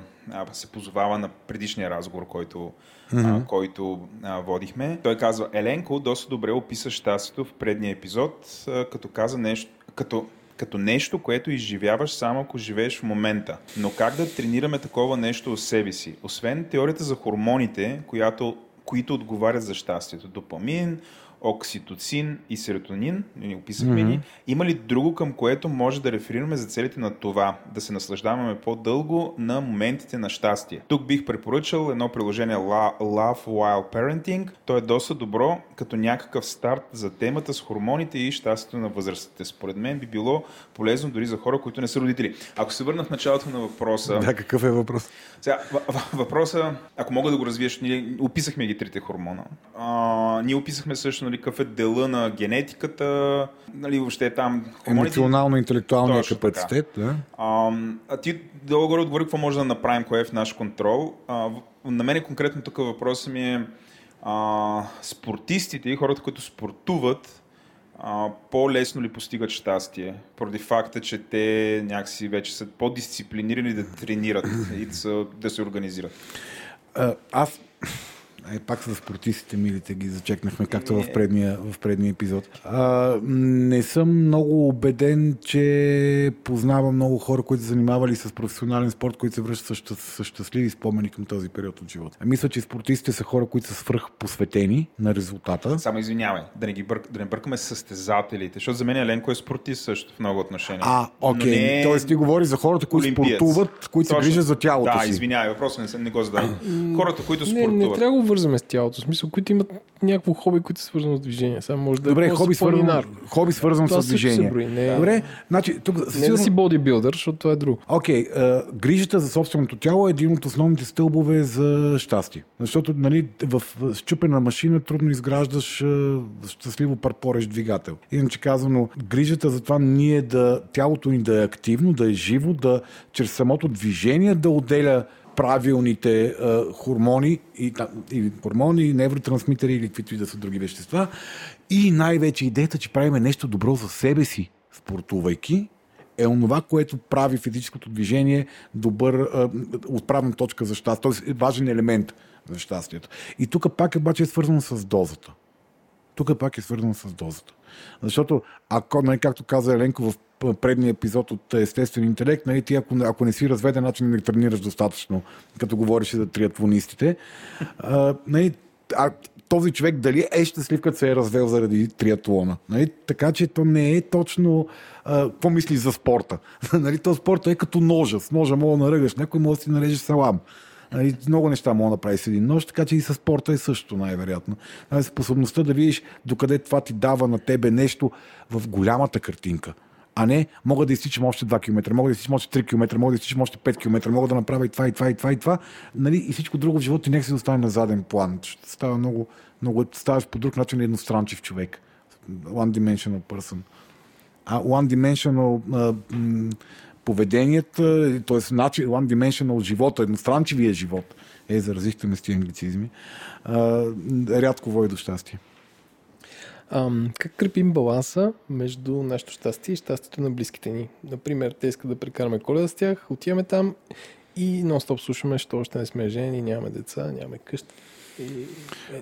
се позовава на предишния разговор, който, mm-hmm. а, който а, водихме. Той казва, Еленко доста добре описа щастието в предния епизод, а, като каза нещо, като като нещо, което изживяваш само ако живееш в момента. Но как да тренираме такова нещо в себе си? Освен теорията за хормоните, която, които отговарят за щастието. Допамин, окситоцин и серотонин, ни описахме mm-hmm. ни. Има ли друго, към което може да реферираме за целите на това, да се наслаждаваме по-дълго на моментите на щастие? Тук бих препоръчал едно приложение Love While Parenting. То е доста добро, като някакъв старт за темата с хормоните и щастието на възрастите. Според мен би било полезно дори за хора, които не са родители. Ако се върна в началото на въпроса... Да, какъв е въпрос? Сега, въпроса, ако мога да го развиеш, ние описахме ги трите хормона. А, ние описахме също нали, какъв е дела на генетиката, нали, въобще там хормоните. Емоционално-интелектуалния капацитет. Да. А, а ти долу-горе отговори какво може да направим, кое е в наш контрол. А, на мен конкретно тук въпросът ми е а, спортистите и хората, които спортуват, по-лесно ли постигат щастие, поради факта, че те някакси вече са по-дисциплинирани да тренират и да се организират? А, аз е, пак с спортистите милите ги зачекнахме, както в предния, в предния епизод. А, не съм много убеден, че познавам много хора, които са занимавали с професионален спорт, които се връщат с, щастливи спомени към този период от живота. Мисля, че спортистите са хора, които са свръх посветени на резултата. Само извинявай, да не, ги бърк, да не бъркаме с състезателите, защото за мен Еленко е спортист също в много отношения. А, окей. Okay. Не... Тоест ти говори за хората, които Олимпиец. спортуват, които Точно. се грижат за тялото да, си. Да, извинявай, въпросът не, не го задавам. хората, които спортуват. Не, не трябва вързваме с тялото. В смисъл, които имат някакво хоби, които е свързано с движение. Само може да Добре, е хоби, свързано, хоби свързано с движение. Брои, не, Добре, значи, тук, не сигурно... да си бодибилдър, защото това е друго. Окей, okay, uh, грижата за собственото тяло е един от основните стълбове за щастие. Защото нали, в щупена машина трудно изграждаш uh, щастливо парпорещ двигател. Иначе казано, грижата за това ние да, тялото ни да е активно, да е живо, да чрез самото движение да отделя правилните а, хормони и, и хормони, невротрансмитери или каквито и да са други вещества. И най-вече идеята, че правиме нещо добро за себе си, спортувайки, е онова, което прави физическото движение добър а, отправна точка за щастие. Т.е. важен елемент за щастието. И тук пак обаче е свързано с дозата. Тук пак е свързано с дозата. Защото, ако, нали, както каза Еленко в предния епизод от Естествен интелект, нали, ти ако, ако не си разведен, начин не тренираш достатъчно, като говориш за триатлонистите. А, нали, а този човек дали е щастлив, като се е развел заради триатлона. Нали? Така че то не е точно а, какво мисли за спорта. нали? То спорта е като ножа. С ножа мога да наръгаш, някой може да си нарежеш салам. Нали, много неща мога да направи с един нож, така че и с спорта е също най-вероятно. Нали, способността да видиш докъде това ти дава на тебе нещо в голямата картинка а не мога да изтичам още 2 км, мога да изтичам още 3 км, мога да изтичам още 5 км, мога да направя и това, и това, и това, и това. Нали? И всичко друго в живота ти нека си остане на заден план. Става много, много ставаш по друг начин едностранчив човек. One-dimensional person. А one-dimensional а, м- поведенията, т.е. начин, one-dimensional живота, едностранчивия живот, е, заразихте ме с тези англицизми, а, рядко води до щастие. Ам, как крепим баланса между нашето щастие и щастието на близките ни? Например, те искат да прекараме коледа с тях, отиваме там и нон-стоп слушаме, що още не сме жени, нямаме деца, нямаме къща.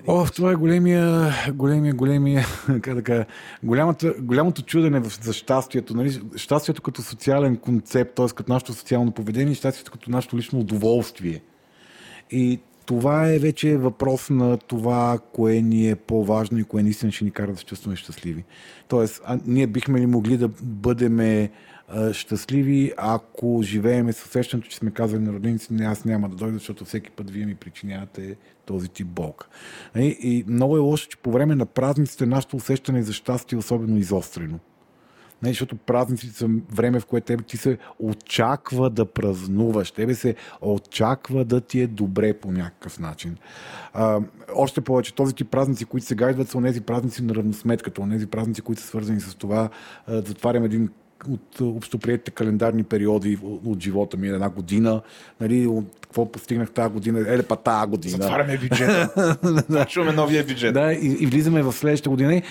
О, това е големия, големия, големия, как да кажа, голямата, голямото чудене за щастието. Нали? Щастието като социален концепт, т.е. като нашето социално поведение, щастието като нашето лично удоволствие. И това е вече въпрос на това, кое ни е по-важно и кое наистина ще ни кара да се чувстваме щастливи. Тоест, а, ние бихме ли могли да бъдем щастливи, ако живееме с усещането, че сме казали на роднините не, аз няма да дойда, защото всеки път вие ми причинявате този тип болка. И, и много е лошо, че по време на празниците нашето усещане за щастие е особено изострено. Не, защото празниците са време, в което тебе ти се очаква да празнуваш. Тебе се очаква да ти е добре по някакъв начин. А, още повече, този тип празници, които сега идват, са тези празници на равносметката, тези празници, които са свързани с това. А, затварям един от общоприятите календарни периоди от, от живота ми, една година, нали, какво постигнах тази година, еле па тази година. Затваряме бюджета. Чуваме новия бюджет. Да, и, и влизаме в следващата година.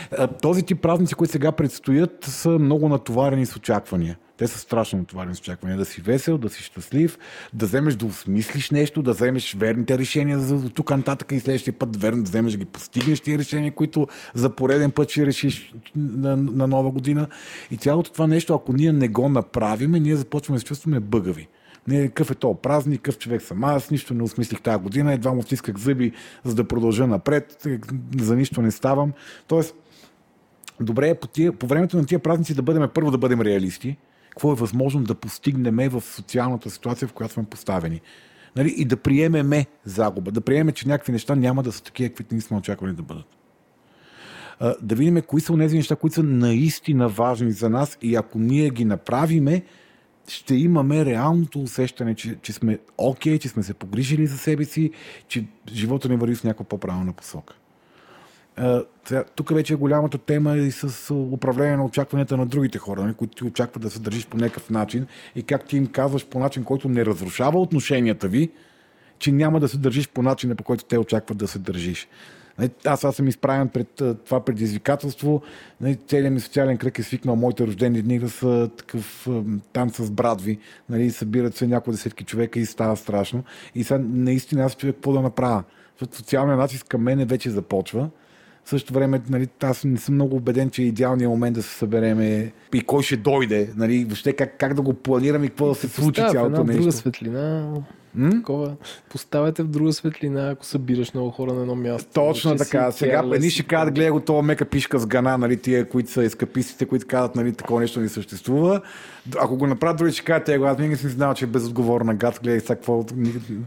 Този тип празници, които сега предстоят, са много натоварени с очаквания. Те са страшно натоварени с очаквания. Да си весел, да си щастлив, да вземеш да осмислиш нещо, да вземеш верните решения за тук нататък и следващия път верно да вземеш да ги постигнеш тия решения, които за пореден път ще решиш на, на нова година. И цялото това нещо, ако ние не го направиме, ние започваме да се чувстваме бъгави. Не, какъв е то празник, какъв човек съм аз, нищо не осмислих тази година, едва му стисках зъби, за да продължа напред, за нищо не ставам. Тоест, добре е по, тия, по времето на тия празници да бъдем първо да бъдем реалисти, какво е възможно да постигнем в социалната ситуация, в която сме поставени. Нали? И да приемеме загуба, да приемеме, че някакви неща няма да са такива, каквито ние сме очаквали да бъдат. Да видим кои са тези неща, които са наистина важни за нас и ако ние ги направиме, ще имаме реалното усещане, че, че сме окей, okay, че сме се погрижили за себе си, че живота ни върви в някаква по-правилна посока. Тук вече е голямата тема и с управление на очакванията на другите хора, нали, които ти очакват да се държиш по някакъв начин и как ти им казваш по начин, който не разрушава отношенията ви, че няма да се държиш по начина, по който те очакват да се държиш. Нали, аз, аз съм изправен пред това предизвикателство. Нали, целият ми социален кръг е свикнал моите рождени дни да са такъв там с брадви. Нали, събират се няколко десетки човека и става страшно. И сега наистина аз човек какво да направя? Защото социалният натиск към мене вече започва. В същото време, нали, аз не съм много убеден, че е идеалният момент да се събереме и кой ще дойде, нали, въобще как, как да го планираме и какво да се случи цялото нещо. друга светлина. Такова, поставяте в друга светлина, ако събираш много хора на едно място. Точно така. Сега едни ще кажат, гледай го това мека пишка с гана, нали, тия, които са ескапистите, които казват, нали, такова нещо не съществува. Ако го направят, други ще кажат, аз винаги съм знал, че е безотговорна гад, гледай сега какво.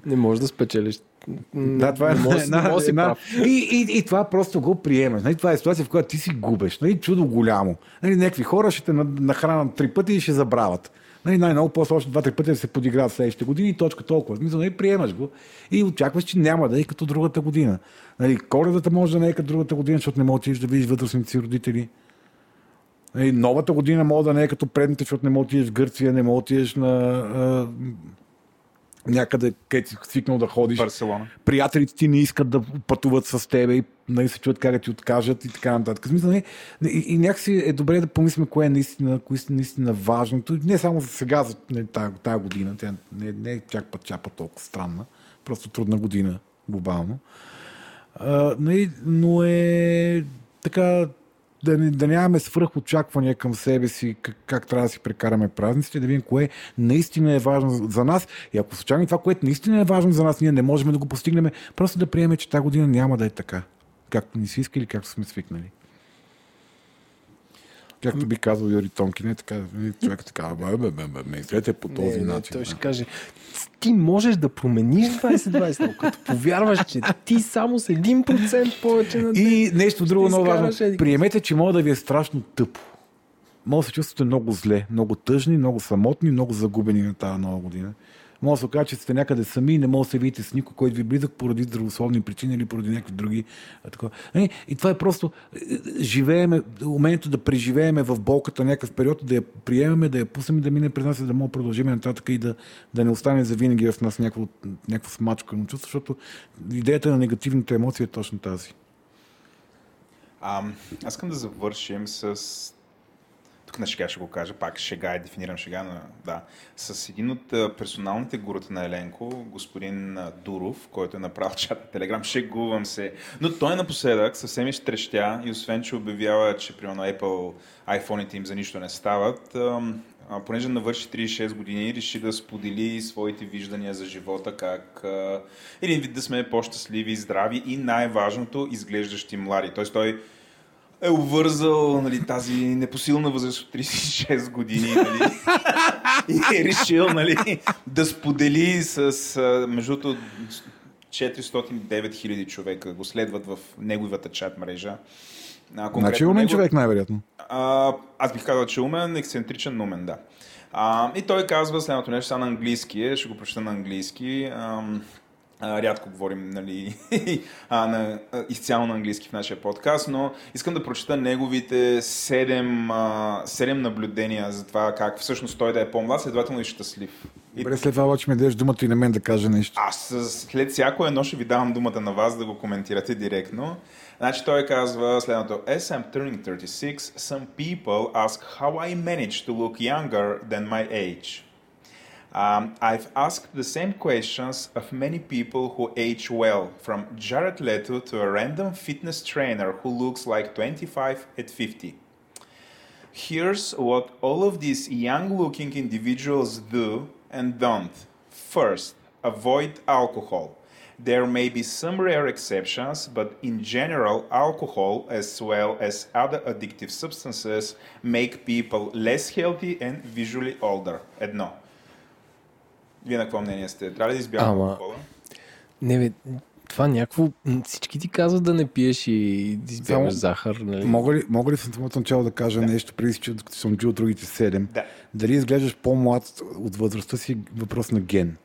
Не можеш да спечелиш да, това е може, една, може една, и, и, и, това просто го приемаш. Нали, това е ситуация, в която ти си губеш. Нали, чудо голямо. Нали, някакви хора ще те нахранят три пъти и ще забравят. Нали, най-много после още два-три пъти да се подиграват следващите години и точка толкова. Смисъл, нали, приемаш го и очакваш, че няма да е като другата година. Нали, коледата може да не е като другата година, защото не можеш да видиш вътрешните си родители. Нали, новата година може да не е като предните, защото не можеш в Гърция, не можеш на някъде, където си свикнал да ходиш. Барселона. Приятелите ти не искат да пътуват с тебе и нали, се чуят как да ти откажат и така нататък. Смисъл, не, нали, и, и някакси е добре да помислим кое е наистина, кое е наистина важното. Не само за сега, за не, тая, тая година. Тя не, не е чак път чапа толкова странна. Просто трудна година глобално. А, нали, но е така да, не, да нямаме свръх очаквания към себе си, как, как трябва да си прекараме празниците, да видим кое наистина е важно за нас. И ако случайно това, което наистина е важно за нас, ние не можем да го постигнем, просто да приемем, че тази година няма да е така, както ни си искали, както сме свикнали. Както би казал Юри Тонкин, е така, човек така, бе, бе, бе, бе, мислете по този не, начин. Той ще каже, ти можеш да промениш 2020, но като повярваш, че ти само с 1% повече на ден. И нещо друго много важно. еди- Приемете, че може да ви е страшно тъпо. Може да се чувствате много зле, много тъжни, много самотни, много загубени на тази нова година. Може да се окаже, че сте някъде сами и не може да се видите с никой, който ви е близък поради здравословни причини или поради някакви други. Нали, И това е просто е, е, живееме, умението да преживееме в болката някакъв период, да я приемеме, да я пуснем и да мине през нас, и да мога да продължим нататък и да, да не остане завинаги в нас някакво, някакво смачкано чувство, защото идеята на негативните емоции е точно тази. А, аз искам да завършим с... Тук на шега ще го кажа, пак шега е, дефинирам шега, но да. С един от персоналните гурата на Еленко, господин Дуров, който е направил чата Телеграм, шегувам се. Но той напоследък съвсем изтрещя и освен, че обявява, че примерно Apple iPhone-ите им за нищо не стават, понеже навърши 36 години, реши да сподели своите виждания за живота, как един вид да сме по-щастливи, здрави и най-важното, изглеждащи млади. Тоест той е обвързал нали, тази непосилна възраст от 36 години нали, и е решил нали, да сподели с, между 409 хиляди човека го следват в неговата чат мрежа. А, значи умен него... човек най-вероятно. А, аз бих казал, че е умен, ексцентричен, умен, да. А, и той казва следното нещо, сега на английски, ще го прочета на английски. А, а, рядко говорим нали, а, на, изцяло на английски в нашия подкаст, но искам да прочета неговите седем, а, седем наблюдения за това как всъщност той да е по-млад, следователно и щастлив. Добре, след това обаче ми дадеш думата и на мен да кажа нещо. Аз след всяко едно ще ви давам думата на вас да го коментирате директно. Значи той казва следното. As I'm turning 36, some people ask how I manage to look younger than my age. Um, I've asked the same questions of many people who age well, from Jared Leto to a random fitness trainer who looks like 25 at 50. Here's what all of these young looking individuals do and don't. First, avoid alcohol. There may be some rare exceptions, but in general, alcohol, as well as other addictive substances, make people less healthy and visually older. Едно. Вие на какво мнение сте? Трябва ли да избягаме Ама... алкохола? Не, бе, това някакво... Всички ти казват да не пиеш и да избягаш захар. Нали? Мога ли, мога ли в самото начало да кажа да. нещо, преди че съм чул другите седем? Да. Дали изглеждаш по-млад от възрастта си въпрос на ген?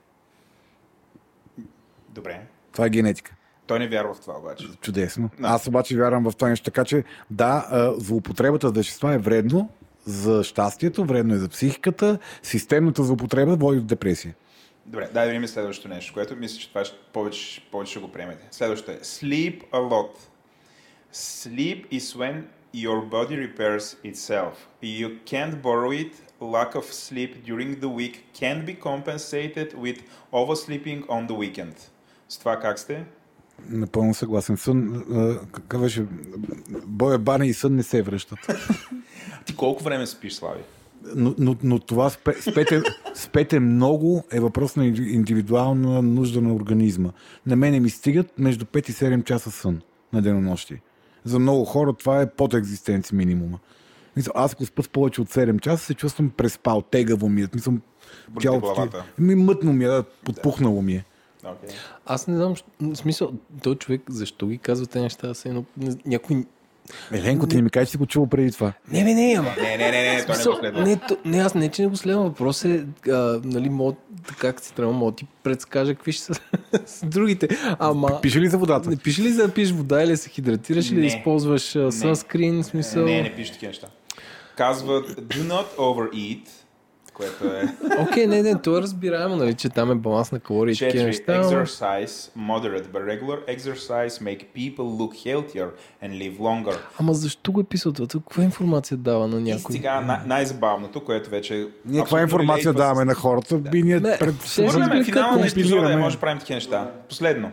Добре. Това е генетика. Той не вярва в това обаче. Чудесно. Да. Аз обаче вярвам в това нещо. Така че, да, злоупотребата с вещества е вредно за щастието, вредно е за психиката. Системната злоупотреба води до депресия. Добре, дай да видим следващото нещо, което мисля, че това ще, повече, повече ще го приемете. Следващото е sleep a lot. Sleep is when your body repairs itself. You can't borrow it. Lack of sleep during the week can be compensated with oversleeping on the weekend. С това как сте? Напълно съгласен. Сън, какъв беше? Боя, бани и сън не се връщат. Ти колко време спиш, Слави? Но, но, но това спе, спете, спете много е въпрос на индивидуална нужда на организма. На мене ми стигат между 5 и 7 часа сън на денонощи. За много хора това е под екзистенци минимума. Аз ако спа повече от 7 часа, се чувствам преспал, тегаво ми е. Мисля, тялото ми мътно ми е, подпухнало ми е. Okay. Аз не знам, в смисъл, този човек, защо ги казва тези неща, се едно, някой Еленко, ти не ми кажеш, че си го чувал преди това. Не, не, не, ама. Не, не, не, не, той не го следва. Не, то, не, аз не, че не го следвам. Въпрос е, а, нали, мод, как си трябва, мога ти предскажа какви ще са с другите. Ама... Пише ли за водата? Не, пише ли за да пиеш вода или се хидратираш или да използваш сънскрин, смисъл? Не, не пише такива неща. Казват, do not overeat, което е... Окей, okay, не, не, то е разбираемо, нали, че там е баланс на калории и такива неща. Exercise, moderate but regular exercise make people look healthier and live longer. Ама защо го е писал това? Каква информация дава на някой? И сега най- най-забавното, което вече... Ние каква информация даваме на хората? Би ние пред... Финала на епизода може да правим такива неща. Последно.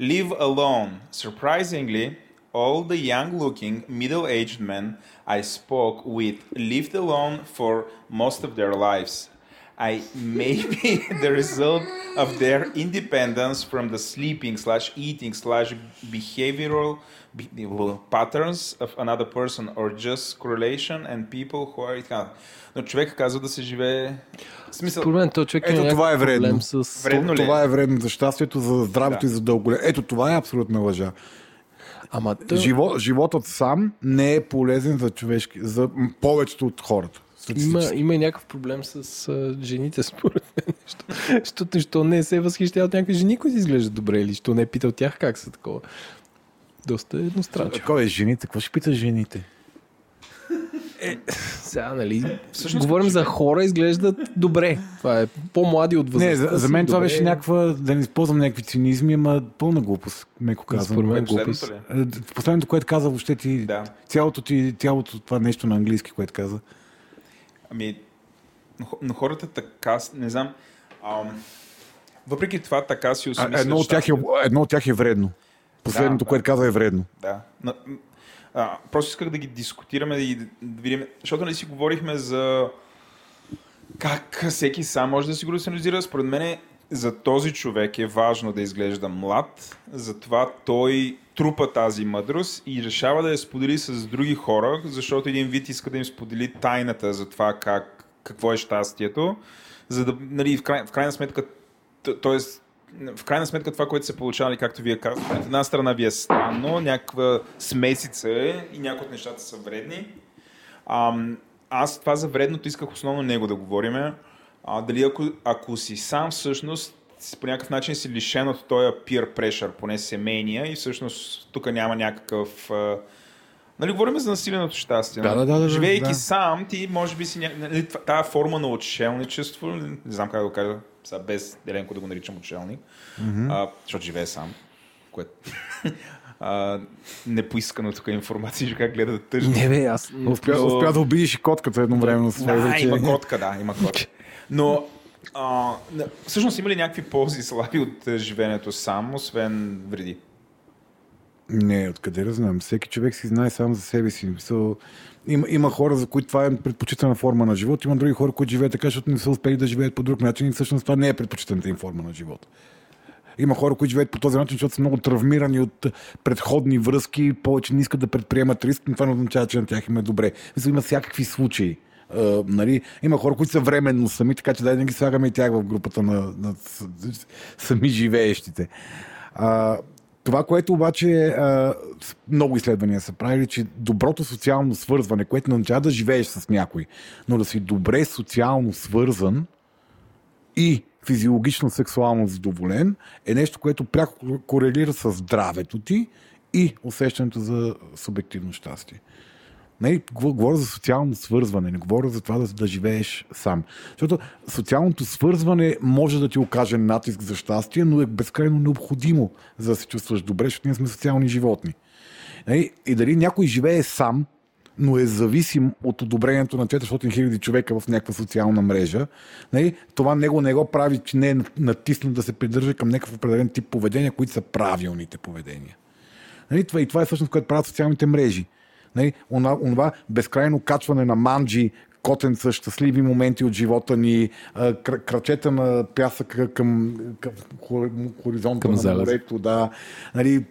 Live alone. Surprisingly, all the young-looking, middle-aged men I spoke with lived alone for most of their lives. I may be the result of their independence from the sleeping slash eating slash behavioral patterns of another person or just correlation and people who are Но човек казва да се живее... Смисъл... Според мен, то човек Ето е това е вредно. С... Вредно ли? Това е вредно за щастието, за здравето да. и за дълголе. Ето това е абсолютна лъжа. Ама тъ... Живо, животът сам не е полезен за човешки, за повечето от хората. Има, има и някакъв проблем с а, жените, според мен. Защото, що не се възхищава от някакви жени, които изглеждат добре, или що не е питал тях как са такова. Доста едностранчиво. Кой е жените? Какво ще питаш жените? Е, сега, нали, Всъщност, говорим за хора, изглеждат добре. Това е по-млади от възрастта. Не, за, за мен това беше някаква, да не използвам някакви цинизми, ама пълна глупост, меко казвам. Според мен глупост. Е, последното, което каза, въобще ти, да. цялото, ти, цялото това нещо на английски, което каза. Ами, но хората така, не знам, ам, въпреки това така си осмисля. Едно, от тях е, едно от тях е вредно. Последното, да, което да. каза е вредно. Да. А, просто исках да ги дискутираме и да, да видим, защото не нали си говорихме за как всеки сам може да си го рационализира. Според мен за този човек е важно да изглежда млад, затова той трупа тази мъдрост и решава да я сподели с други хора, защото един вид иска да им сподели тайната за това как, какво е щастието, за да, нали, в, край, в крайна сметка, т.е. в крайна сметка това, което се получава, както вие казвате, от една страна ви е странно, някаква смесица е и някои от нещата са вредни. А, аз това за вредното исках основно него да говориме. А, дали ако, ако си сам всъщност по някакъв начин си лишен от този peer pressure, поне семейния и всъщност тук няма някакъв... А, нали, говорим за насиленото щастие. Да, да, да, да, Живейки да. сам, ти може би си... Нали, тази форма на отшелничество, не знам как да го кажа, сега без Деленко да го наричам отшелник, mm-hmm. а, защото живее сам, което... а, непоискано тук информация, как гледа да тъжно. Не бе, аз... Успя, Но- успя да обидиш и котката едновременно това. Да, вече. има котка, да, има котка. Но а, всъщност има ли някакви ползи слаби от а, живеенето сам, освен вреди? Не, откъде да знам. Всеки човек си знае сам за себе си. So, има, има хора, за които това е предпочитана форма на живот. Има други хора, които живеят така, защото не са успели да живеят по друг начин и всъщност това не е предпочитаната им форма на живот. Има хора, които живеят по този начин, защото са много травмирани от предходни връзки, повече не искат да предприемат риск, но това не означава, че на тях им е добре. Мисля, има всякакви случаи. Uh, нали? Има хора, които са временно сами, така че дай да ги слагаме и тях в групата на, на с- сами живеещите. Uh, това, което обаче много изследвания са правили, че доброто социално свързване, което не означава да живееш с някой, но да си добре социално свързан и физиологично сексуално задоволен, е нещо, което пряко корелира с здравето ти и усещането за субективно щастие. Не, говоря за социално свързване, не говоря за това да, да живееш сам. Защото социалното свързване може да ти окаже натиск за щастие, но е безкрайно необходимо, за да се чувстваш добре, защото ние сме социални животни. Нали? И дали някой живее сам, но е зависим от одобрението на 400 000 човека в някаква социална мрежа, нали? това него не го прави, че не е натиснат да се придържа към някакъв определен тип поведения, които са правилните поведения. Нали, това, и това е всъщност, което правят социалните мрежи. Нали, онова, онова безкрайно качване на манджи, котенца, щастливи моменти от живота ни, крачета на пясъка към, към хор- хоризонта Към на морето, да. Нали,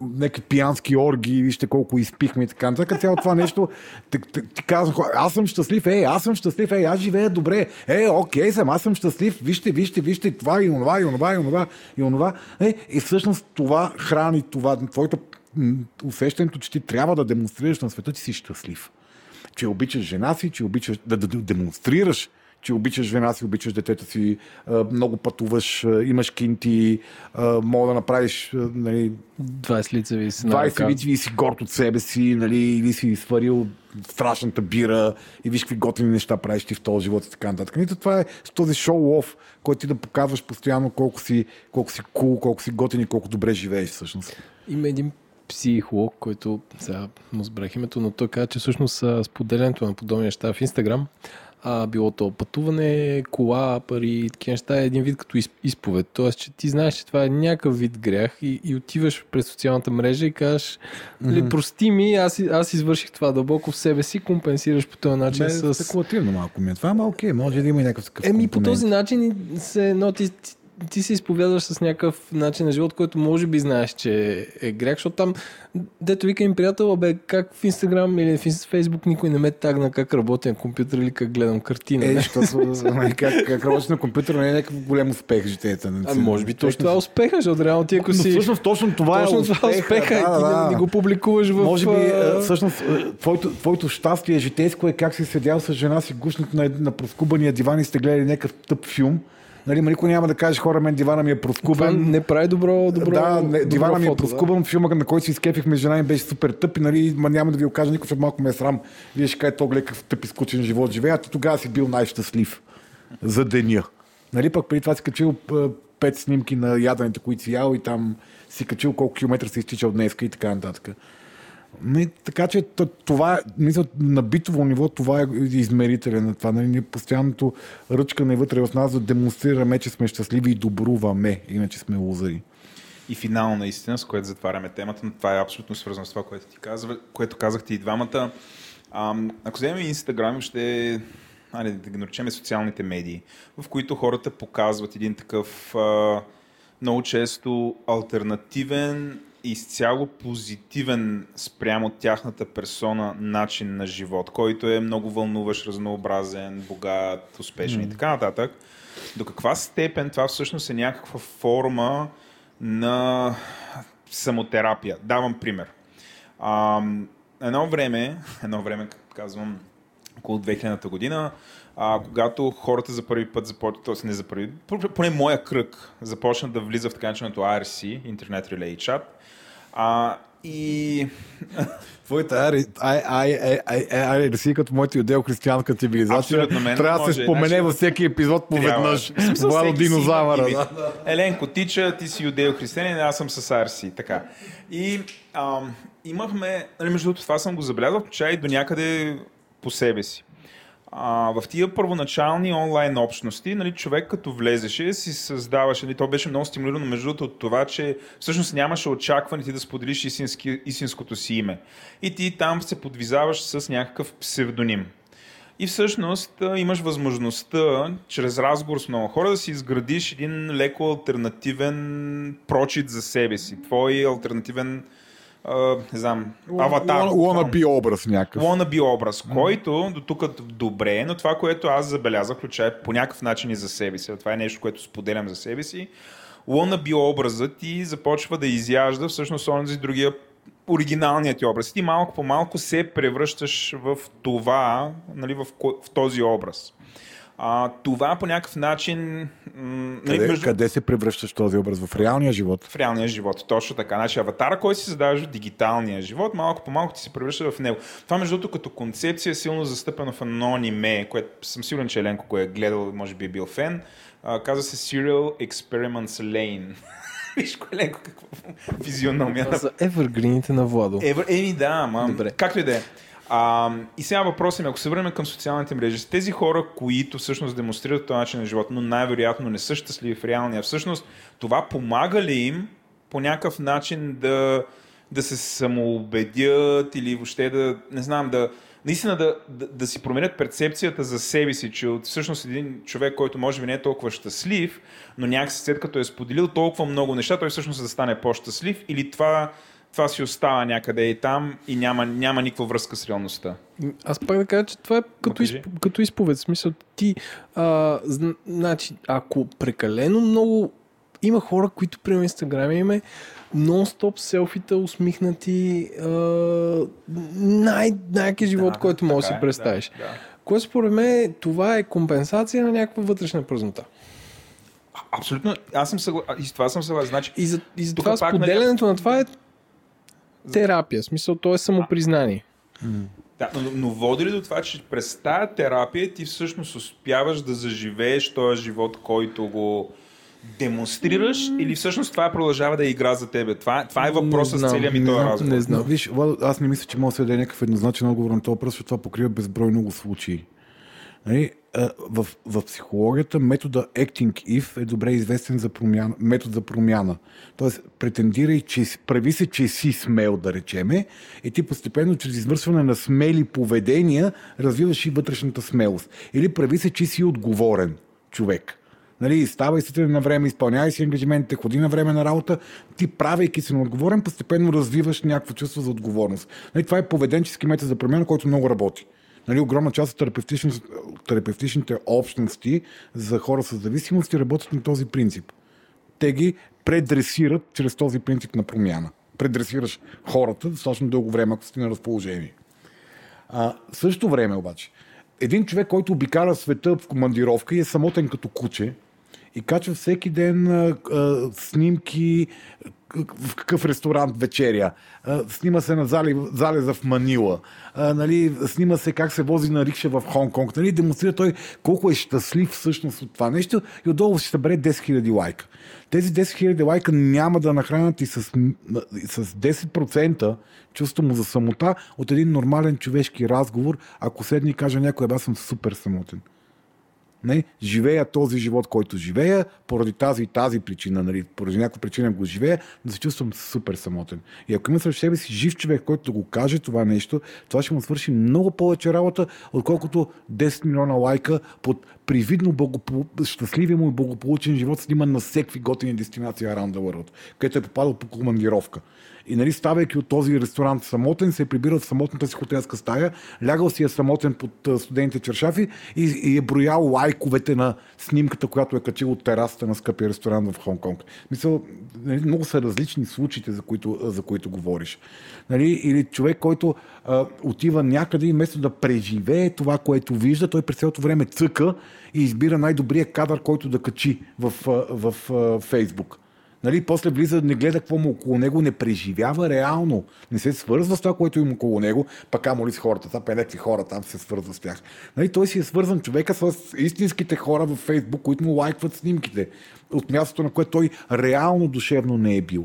някакви пиянски орги, вижте колко изпихме и така нататък. Цяло това нещо, ти, ти, ти казвам, аз съм щастлив, ей, аз съм щастлив, ей, аз живея добре, е, окей съм, аз съм щастлив, вижте, вижте, вижте, това и онова, и онова, и онова, и онова. Е, и всъщност това храни това, твоето м, усещането, че ти трябва да демонстрираш на света, че си щастлив. Че обичаш жена си, че обичаш да, да, да демонстрираш, че обичаш жена си, обичаш детето си, много пътуваш, имаш кинти, мога да направиш нали, 20 лицеви си на 20 ръка. вици и си горд от себе си, нали, или си сварил страшната бира и виж какви готини неща правиш ти в този живот и така нататък. Нито това е с този шоу-оф, който ти да показваш постоянно колко си, колко си cool, колко си готин и колко добре живееш всъщност. Има един психолог, който сега му сбрах името, но той каза, че всъщност споделянето на подобни неща в Инстаграм, а, било то пътуване, кола, пари и такива неща е един вид като из- изповед. Тоест, че ти знаеш, че това е някакъв вид грях и, и отиваш през социалната мрежа и кажеш, mm-hmm. прости ми, аз, аз извърших това дълбоко в себе си, компенсираш по този начин Бе, с... спекулативно малко ми е това, ама окей, може да има и някакъв такъв Еми, по компонент. този начин се, но ти, ти, ти се изповядаш с някакъв начин на живот, който може би знаеш, че е грях, защото там, дето вика им приятел, бе, как в Инстаграм или в Фейсбук никой не ме тагна как работя на компютър или как гледам картина. Е, защото нали, как, как работиш на компютър не е някакъв голям успех в житията. А, може би точно това е успеха, защото реално ти ако Но си... всъщност точно това точно е това е успеха и да, ти да. не, не го публикуваш в... Може би, всъщност, твоето, твоето щастие житейско е как си седял с жена си гушнат на, на проскубания диван и сте гледали някакъв тъп филм. Нали, никой няма да каже, хора, мен дивана ми е Това проскубан. не прави добро, добро да, не, добро дивана ми е фото, да. проскубан, филма, на който си изкепихме жена ми беше супер тъп и нали, ма няма да ви го кажа никой, защото малко ме е срам. Вие ще кажете, то гледа какъв тъп и скучен живот живее, а ти тогава си бил най-щастлив за деня. Нали, пък преди това си качил пет снимки на яденето, които си ял и там си качил колко километра си изтичал днеска и така нататък. Така че това е, мисля, на битово ниво това е измерителен на това. Нали, ние постоянното ръчкане вътре в нас да демонстрираме, че сме щастливи и добруваме, иначе сме лузари. И финално наистина, с което затваряме темата, но това е абсолютно свързано с това, което ти казва, което казахте и двамата. Ам, ако вземем Инстаграм, ще али, да ги наречем социалните медии, в които хората показват един такъв а, много често альтернативен изцяло позитивен спрямо тяхната персона начин на живот, който е много вълнуващ, разнообразен, богат, успешен mm. и така нататък. До каква степен това всъщност е някаква форма на самотерапия? Давам пример. А, едно време, едно време казвам, около 2000-та година, а, когато хората за първи път започват, т.е. не за първи, поне моя кръг започна да влиза в така начинаното IRC, Internet Relay Chat, а, и... Твоята IRC като моята юдео-християнска цивилизация трябва да се спомене значи, във всеки епизод поведнъж. Владо динозавъра. Еленко тича, ти си юдео-християнин, аз съм с IRC. Така. И ам, имахме, нали, между другото това съм го забелязал, чай до някъде по себе си а, в тия първоначални онлайн общности, нали, човек като влезеше, си създаваше, нали, то беше много стимулирано между другото от това, че всъщност нямаше очакване ти да споделиш истински, истинското си име. И ти там се подвизаваш с някакъв псевдоним. И всъщност имаш възможността, чрез разговор с много хора, да си изградиш един леко альтернативен прочит за себе си. Твой альтернативен не знам, аватар. Wannabe образ някакъв. Wannabe образ, който до тук добре, но това, което аз забелязах, включая по някакъв начин и за себе си, това е нещо, което споделям за себе си, wannabe образът ти започва да изяжда всъщност онзи другия оригиналният ти образ. Ти малко по малко се превръщаш в това, нали, в, в този образ. А, това по някакъв начин... М- къде, между... къде се превръщаш този образ? В реалния живот? В реалния живот, точно така. Значи аватара, който си задаваш в дигиталния живот, малко по малко ти се превръща в него. Това, между другото, като концепция е силно застъпено в едно аниме, което съм сигурен, че Еленко, го е гледал, може би е бил фен. А, казва се Serial Experiments Lane. Виж, Еленко, какво физиономия. За Evergreenите на Владо. Ever... Еми да, ама. Добре. Както и да е. А, и сега въпросът ми, ако се върнем към социалните мрежи, тези хора, които всъщност демонстрират този начин на живот, но най-вероятно не са щастливи в реалния, всъщност това помага ли им по някакъв начин да, да се самоубедят или въобще да, не знам, да, наистина да, да, да си променят перцепцията за себе си, че от всъщност един човек, който може би не е толкова щастлив, но някакси след като е споделил толкова много неща, той всъщност да стане по-щастлив? Или това това си остава някъде и там и няма, няма никаква връзка с реалността. Аз пак да кажа, че това е като, изп... като изповед. Смисъл, ти, а, значи, ако прекалено много има хора, които при Инстаграм име нон-стоп селфита, усмихнати, а, най- най-якия живот, да, който можеш да си представиш. Да, да. Което според мен това е компенсация на някаква вътрешна празнота. Абсолютно, аз съм съгласен. И с това съм съгласен. Значи, и за, и за това нали, споделянето на това е терапия. Смисъл, то е самопризнание. Да, но, но води ли до това, че през тази терапия ти всъщност успяваш да заживееш този живот, който го демонстрираш mm. или всъщност това продължава да игра за тебе? Това, това е въпросът с целият ми този разговор. Не знам. Виж, аз не мисля, че мога да се даде някакъв еднозначен отговор на този въпрос, защото това покрива безброй много случаи. Нали, в, в психологията метода Acting If е добре известен за промяна, метод за промяна. Тоест, претендирай, че прави се, че си смел, да речеме, и ти постепенно, чрез извършване на смели поведения, развиваш и вътрешната смелост. Или прави се, че си отговорен човек. Нали, ставай се на време, изпълнявай си ангажиментите, ходи на време на работа, ти правейки се на отговорен, постепенно развиваш някакво чувство за отговорност. Нали, това е поведенчески метод за промяна, който много работи. Нали, огромна част от терапевтичните, терапевтичните общности за хора с зависимости работят на този принцип. Те ги предресират чрез този принцип на промяна. Предресираш хората достатъчно дълго време, ако сте на разположение. А, в същото време обаче, един човек, който обикара света в командировка и е самотен като куче, и качва всеки ден а, а, снимки в какъв ресторант вечеря. А, снима се на залез, залеза в Манила. А, нали, снима се как се вози на рикша в Хонг-Конг. Нали, демонстрира той колко е щастлив всъщност от това нещо и отдолу ще събере 10 000 лайка. Тези 10 000 лайка няма да нахранят и с, с 10% чувство му за самота от един нормален човешки разговор, ако седни и каже някой, аз съм супер самотен. Не, живея този живот, който живея, поради тази и тази причина, нали, поради някаква причина го живея, да се чувствам супер самотен. И ако има срещу себе си жив човек, който да го каже това нещо, това ще му свърши много повече работа, отколкото 10 милиона лайка под привидно благопол... щастливия му и благополучен живот сниман на всеки готини дестинации around the world, където е попадал по командировка. И нали, ставайки от този ресторант самотен, се прибирал в самотната си хотелска стая, лягал си е самотен под студените чершафи и, и е броял лайковете на снимката, която е качил от терасата на скъпия ресторант в Хонг-Конг. Мисля, нали, много са различни случаите, за които, за които говориш. Нали, или човек, който а, отива някъде и вместо да преживее това, което вижда, той през цялото време цъка и избира най-добрия кадър, който да качи в, в, в Фейсбук. Нали, после влиза, не гледа какво му около него, не преживява реално. Не се свързва с това, което има около него, пък амо ли с хората, това някакви хора там се свързва с тях. Нали, той си е свързан човека с истинските хора във Фейсбук, които му лайкват снимките от мястото, на което той реално душевно не е бил.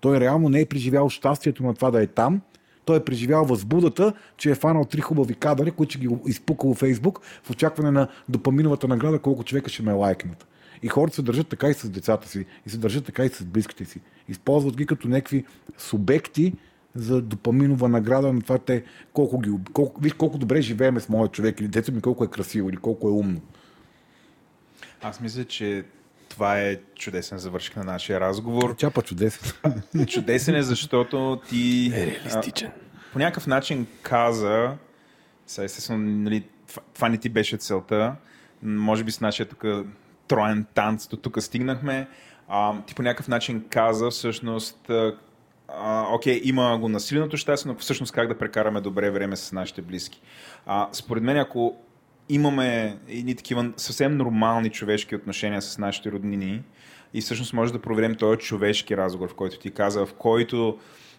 Той реално не е преживял щастието на това да е там, той е преживял възбудата, че е фанал три хубави кадъри, които ще ги изпукал в Фейсбук в очакване на допаминовата награда, колко човека ще ме лайкнат. И хората се държат така и с децата си, и се държат така и с близките си. Използват ги като някакви субекти за допаминова награда на това те колко ги, колко, виж колко добре живееме с моят човек или децата ми колко е красиво или колко е умно. Аз мисля, че това е чудесен завършик на нашия разговор. Чапа чудесен. Чудесен е, защото ти... Е реалистичен. А, по някакъв начин каза, сега естествено, нали, това, това не ти беше целта, може би с нашия тук троен танц, до тук стигнахме. А, ти по някакъв начин каза всъщност, а, окей, има го насиленото щастие, но всъщност как да прекараме добре време с нашите близки. А, според мен, ако имаме едни такива съвсем нормални човешки отношения с нашите роднини и всъщност може да проверим този човешки разговор, в който ти каза, в който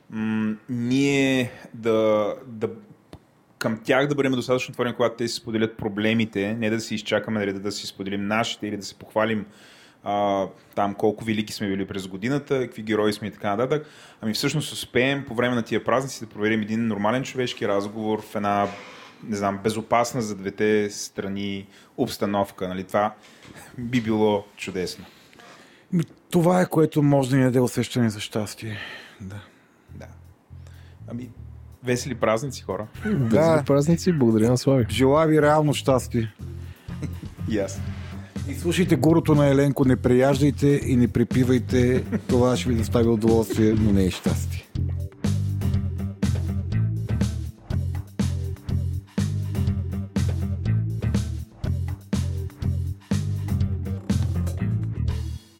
м- ние да, да към тях да бъдем достатъчно отворени, когато те си споделят проблемите, не да си изчакаме нали, да, да си споделим нашите или да се похвалим а, там колко велики сме били през годината, какви герои сме и така нататък. Ами всъщност успеем по време на тия празници да проверим един нормален човешки разговор в една не знам, безопасна за двете страни обстановка. Нали? Това би било чудесно. Това е което може да ни даде усещане за щастие. Да. Да. Ами, Весели празници, хора. Весели празници, благодаря на Слави. Желая ви реално щастие. И аз. И слушайте гурото на Еленко, не преяждайте и не припивайте. Това ще ви достави удоволствие, но не е щастие.